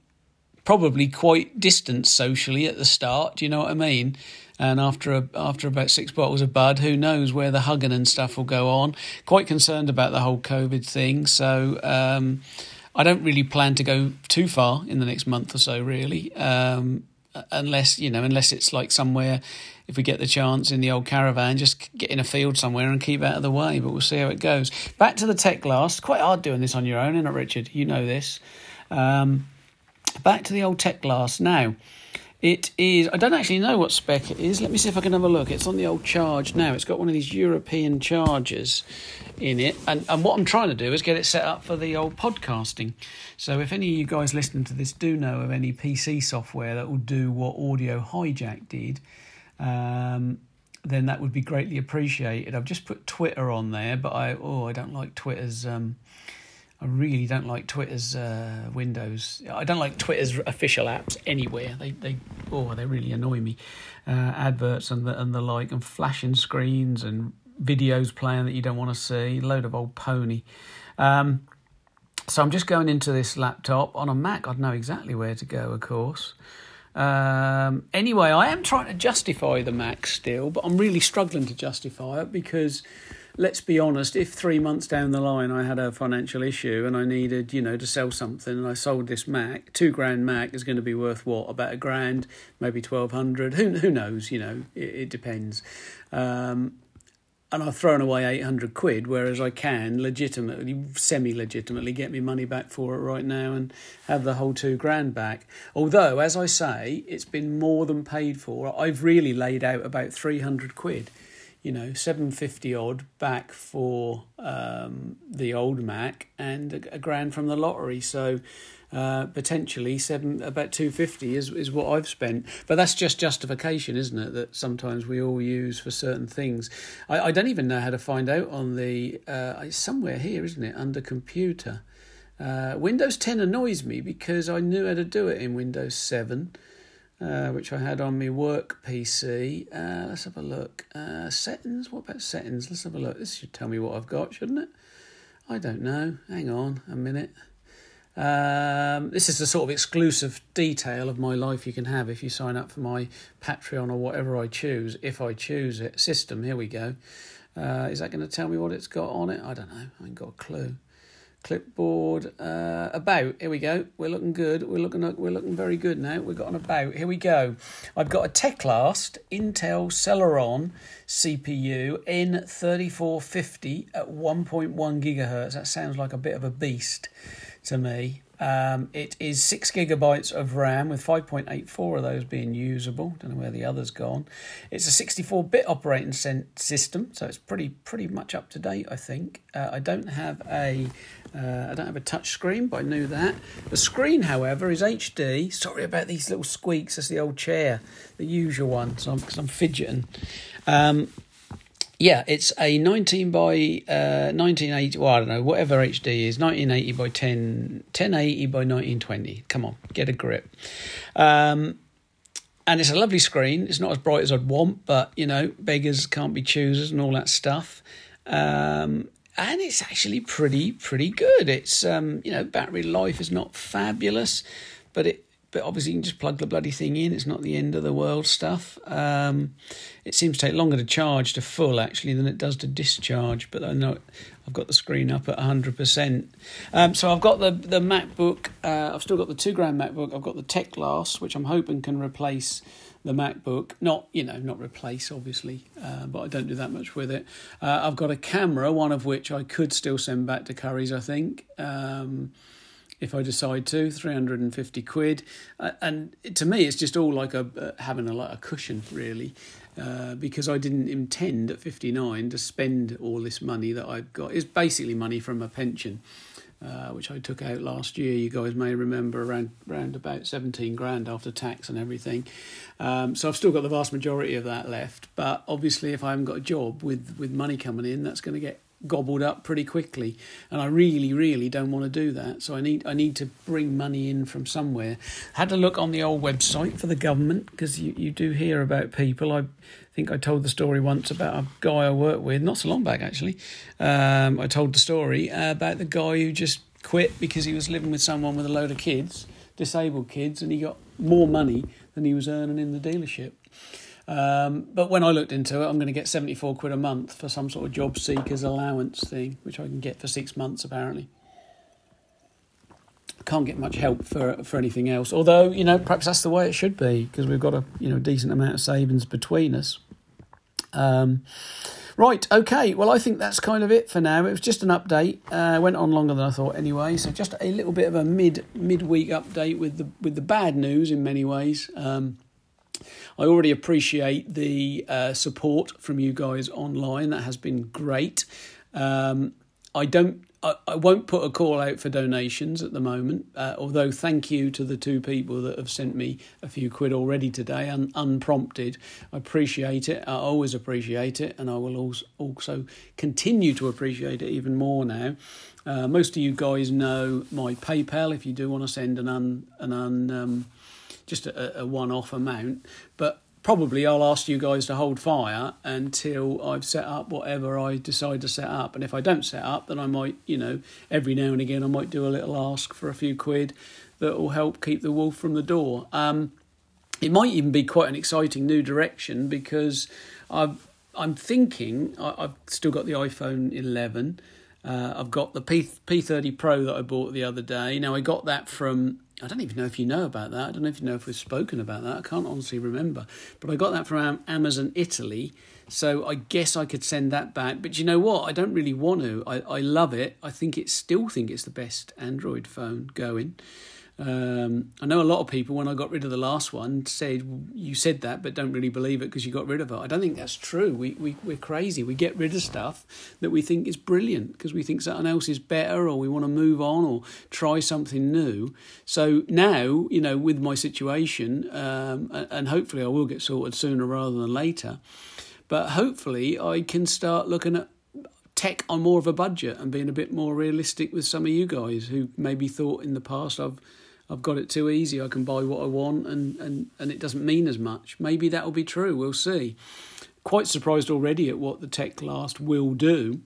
probably quite distant socially at the start. Do you know what I mean? And after a, after about six bottles of bud, who knows where the hugging and stuff will go on? Quite concerned about the whole COVID thing. So um, I don't really plan to go too far in the next month or so, really, um, unless you know, unless it's like somewhere. If we get the chance in the old caravan, just get in a field somewhere and keep out of the way. But we'll see how it goes. Back to the Teclast. Quite hard doing this on your own, isn't it, Richard? You know this. Um, back to the old Teclast now. It is, I don't actually know what spec it is. Let me see if I can have a look. It's on the old charge now. It's got one of these European chargers in it. And, and what I'm trying to do is get it set up for the old podcasting. So if any of you guys listening to this do know of any PC software that will do what Audio Hijack did, um, then that would be greatly appreciated. I've just put Twitter on there, but I, oh, I don't like Twitter's. Um, I really don't like Twitter's uh, Windows. I don't like Twitter's official apps anywhere. They they oh they really annoy me. Uh, adverts and the and the like, and flashing screens and videos playing that you don't want to see. Load of old pony. Um, so I'm just going into this laptop on a Mac. I'd know exactly where to go, of course. Um, anyway, I am trying to justify the Mac still, but I'm really struggling to justify it because let's be honest, if three months down the line I had a financial issue and I needed, you know, to sell something and I sold this Mac, two grand Mac is going to be worth what? About a grand, maybe 1200. Who, who knows, you know, it, it depends. Um, and I've thrown away 800 quid, whereas I can legitimately, semi legitimately get me money back for it right now and have the whole two grand back. Although, as I say, it's been more than paid for. I've really laid out about 300 quid you know, 750 odd back for um, the old Mac and a, a, grand from the lottery. So uh, potentially seven about 250 is, is what I've spent. But that's just justification, isn't it? That sometimes we all use for certain things. I, I don't even know how to find out on the, uh, somewhere here, isn't it, under computer. Uh, Windows 10 annoys me because I knew how to do it in Windows 7 uh, which I had on my work PC. Uh, let's have a look. Uh, settings. What about settings? Let's have a look. This should tell me what I've got, shouldn't it? I don't know. Hang on a minute. Um, this is the sort of exclusive detail of my life you can have if you sign up for my Patreon or whatever I choose, if I choose it. System, here we go. Uh, is that going to tell me what it's got on it? I don't know. I ain't got a clue. Clipboard uh, about. Here we go. We're looking good. We're looking we're looking very good now. We've got an about. Here we go. I've got a teclast intel celeron cpu n3450 at 1.1 gigahertz. That sounds like a bit of a beast to me um, it is six gigabytes of RAM with 5.84 of those being usable. Don't know where the others gone. It's a 64-bit operating system, so it's pretty pretty much up to date. I think. Uh, I don't have a uh, I don't have a touch screen, but I knew that. The screen, however, is HD. Sorry about these little squeaks. That's the old chair, the usual one. So because I'm, I'm, fidgeting. Um, yeah, it's a 19 by uh, 1980. Well, I don't know, whatever HD is, 1980 by 10, 1080 by 1920. Come on, get a grip. Um, and it's a lovely screen. It's not as bright as I'd want, but you know, beggars can't be choosers and all that stuff. Um, and it's actually pretty pretty good. It's um, you know battery life is not fabulous, but it but obviously you can just plug the bloody thing in. It's not the end of the world stuff. Um, it seems to take longer to charge to full actually than it does to discharge. But I know I've got the screen up at hundred um, percent. So I've got the the MacBook. Uh, I've still got the two grand MacBook. I've got the Teclast, which I'm hoping can replace the MacBook. Not you know not replace obviously, uh, but I don't do that much with it. Uh, I've got a camera, one of which I could still send back to Curry's. I think. Um, if I decide to, 350 quid. Uh, and to me, it's just all like a having a, like a cushion, really, uh, because I didn't intend at 59 to spend all this money that I've got. It's basically money from a pension. Uh, which I took out last year. You guys may remember around around about seventeen grand after tax and everything. Um, so I've still got the vast majority of that left. But obviously, if I haven't got a job with with money coming in, that's going to get gobbled up pretty quickly and I really really don't want to do that. So I need I need to bring money in from somewhere. Had to look on the old website for the government because you, you do hear about people. I think I told the story once about a guy I worked with not so long back actually. Um, I told the story about the guy who just quit because he was living with someone with a load of kids disabled kids and he got more money than he was earning in the dealership um, but when I looked into it, I'm going to get 74 quid a month for some sort of job seekers allowance thing, which I can get for six months apparently. Can't get much help for for anything else. Although you know, perhaps that's the way it should be because we've got a you know decent amount of savings between us. Um, right, okay. Well, I think that's kind of it for now. It was just an update. Uh, went on longer than I thought anyway. So just a little bit of a mid midweek update with the with the bad news in many ways. Um, I already appreciate the uh, support from you guys online. That has been great. Um, I don't. I, I, won't put a call out for donations at the moment. Uh, although, thank you to the two people that have sent me a few quid already today, un, unprompted. I appreciate it. I always appreciate it, and I will also continue to appreciate it even more now. Uh, most of you guys know my PayPal. If you do want to send an un an un um, just a, a one off amount. But probably I'll ask you guys to hold fire until I've set up whatever I decide to set up. And if I don't set up, then I might, you know, every now and again I might do a little ask for a few quid that will help keep the wolf from the door. Um, it might even be quite an exciting new direction because I've, I'm thinking I, have still got the iPhone 11. Uh, I've got the P P30 Pro that I bought the other day. Now I got that from I don't even know if you know about that. I don't know if you know if we've spoken about that. I can't honestly remember. But I got that from Amazon Italy. So I guess I could send that back. But you know what? I don't really want to. I, I love it. I think it still think it's the best Android phone going. Um, I know a lot of people, when I got rid of the last one, said you said that, but don't really believe it because you got rid of it. I don't think that's true. We we we're crazy. We get rid of stuff that we think is brilliant because we think something else is better, or we want to move on or try something new. So now, you know, with my situation, um, and hopefully I will get sorted sooner rather than later. But hopefully I can start looking at tech on more of a budget and being a bit more realistic with some of you guys who maybe thought in the past I've I've got it too easy. I can buy what I want, and, and, and it doesn't mean as much. Maybe that will be true. We'll see. Quite surprised already at what the Teclast will do.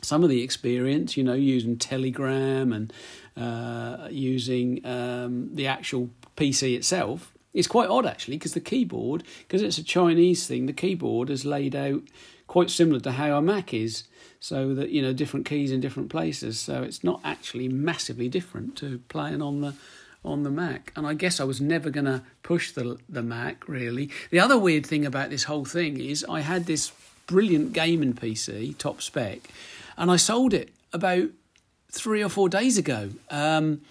Some of the experience, you know, using Telegram and uh, using um, the actual PC itself, is quite odd actually, because the keyboard, because it's a Chinese thing, the keyboard is laid out quite similar to how a Mac is so that you know different keys in different places so it's not actually massively different to playing on the on the Mac. And I guess I was never going to push the the Mac really. The other weird thing about this whole thing is I had this brilliant gaming PC, top spec, and I sold it about three or four days ago. Um,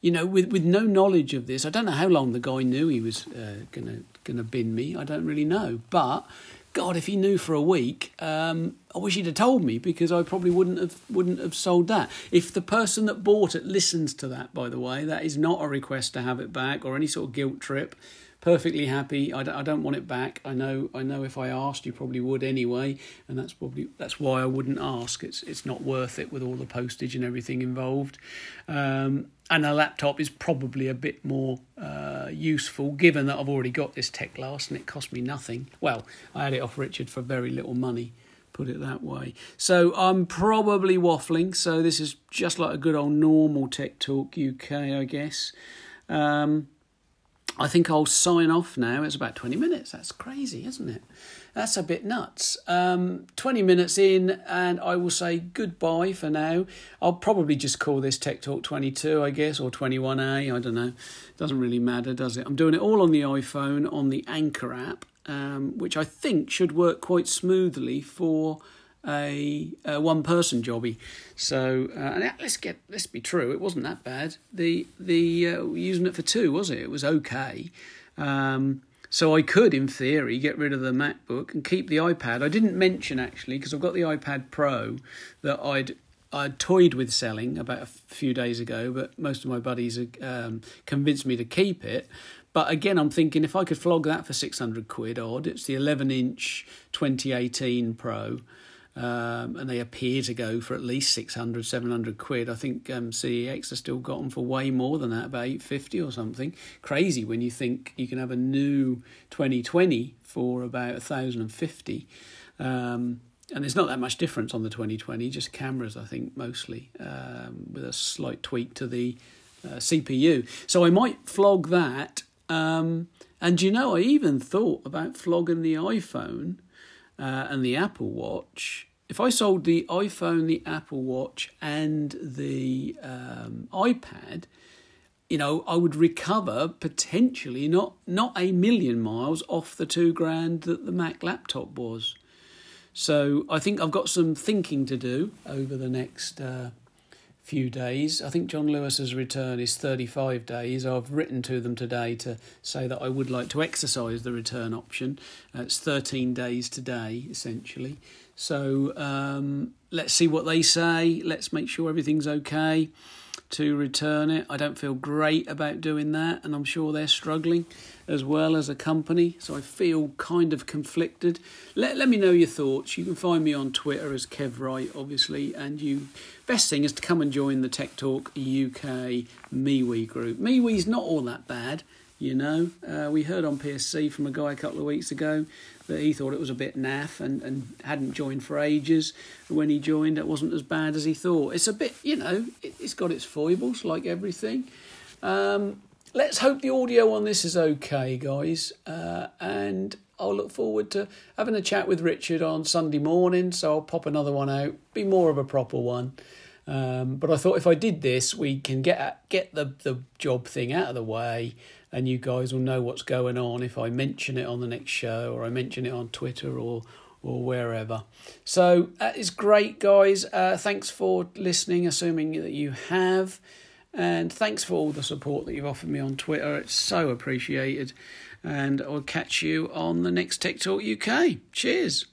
you know, with with no knowledge of this, I don't know how long the guy knew he was uh, gonna gonna bin me. I don't really know, but God, if he knew for a week, um, I wish he'd have told me because I probably wouldn't have wouldn't have sold that. If the person that bought it listens to that, by the way, that is not a request to have it back or any sort of guilt trip perfectly happy. I don't, don't want it back. I know I know if I asked, you probably would anyway, and that's probably that's why I wouldn't ask. It's it's not worth it with all the postage and everything involved. Um, and a laptop is probably a bit more uh, useful given that I've already got this Teclast and it cost me nothing. Well, I had it off Richard for very little money put it that way. So I'm probably waffling. So this is just like a good old normal Tech Talk UK, I guess. Um, I think I'll sign off now. It's about 20 minutes. That's crazy, isn't it? That's a bit nuts. Um, 20 minutes in, and I will say goodbye for now. I'll probably just call this Tech Talk 22, I guess, or 21A. I don't know. Doesn't really matter, does it? I'm doing it all on the iPhone, on the Anchor app, um, which I think should work quite smoothly for a, a one person jobby. So uh, let's get let's be true. It wasn't that bad. The the uh, using it for two was it? It was okay. Um, so I could, in theory, get rid of the MacBook and keep the iPad. I didn't mention actually because I've got the iPad Pro that I'd I'd toyed with selling about a few days ago, but most of my buddies um, convinced me to keep it. But again, I'm thinking if I could flog that for 600 quid odd, it's the 11 inch 2018 Pro um, and they appear to go for at least 600, 700 quid. I think um, CEX has still got them for way more than that, about 850 or something. Crazy when you think you can have a new 2020 for about 1,050. Um, and there's not that much difference on the 2020, just cameras, I think, mostly, um, with a slight tweak to the uh, CPU. So I might flog that. Um, and you know, I even thought about flogging the iPhone uh, and the Apple Watch, if I sold the iPhone, the Apple Watch, and the um, iPad, you know, I would recover potentially not not a million miles off the two grand that the Mac laptop was. So I think I've got some thinking to do over the next uh, few days. I think John Lewis's return is 35 days. I've written to them today to say that I would like to exercise the return option. Uh, it's 13 days today, essentially. So um, let's see what they say. Let's make sure everything's okay to return it. I don't feel great about doing that, and I'm sure they're struggling as well as a company. So I feel kind of conflicted. Let, let me know your thoughts. You can find me on Twitter as Kev Wright, obviously, and you best thing is to come and join the Tech Talk UK MeWe group. MeWe's not all that bad. You know, uh, we heard on PSC from a guy a couple of weeks ago that he thought it was a bit naff and, and hadn't joined for ages. When he joined, it wasn't as bad as he thought. It's a bit, you know, it, has got its foibles like everything. Um, let's hope the audio on this is okay, guys. Uh, and I'll look forward to having a chat with Richard on Sunday morning. So I'll pop another one out, be more of a proper one. Um, but I thought if I did this, we can get get the the job thing out of the way, and you guys will know what's going on if I mention it on the next show or I mention it on Twitter or or wherever. So that is great, guys. Uh, thanks for listening, assuming that you have. And thanks for all the support that you've offered me on Twitter. It's so appreciated. And I'll catch you on the next Tech Talk UK. Cheers.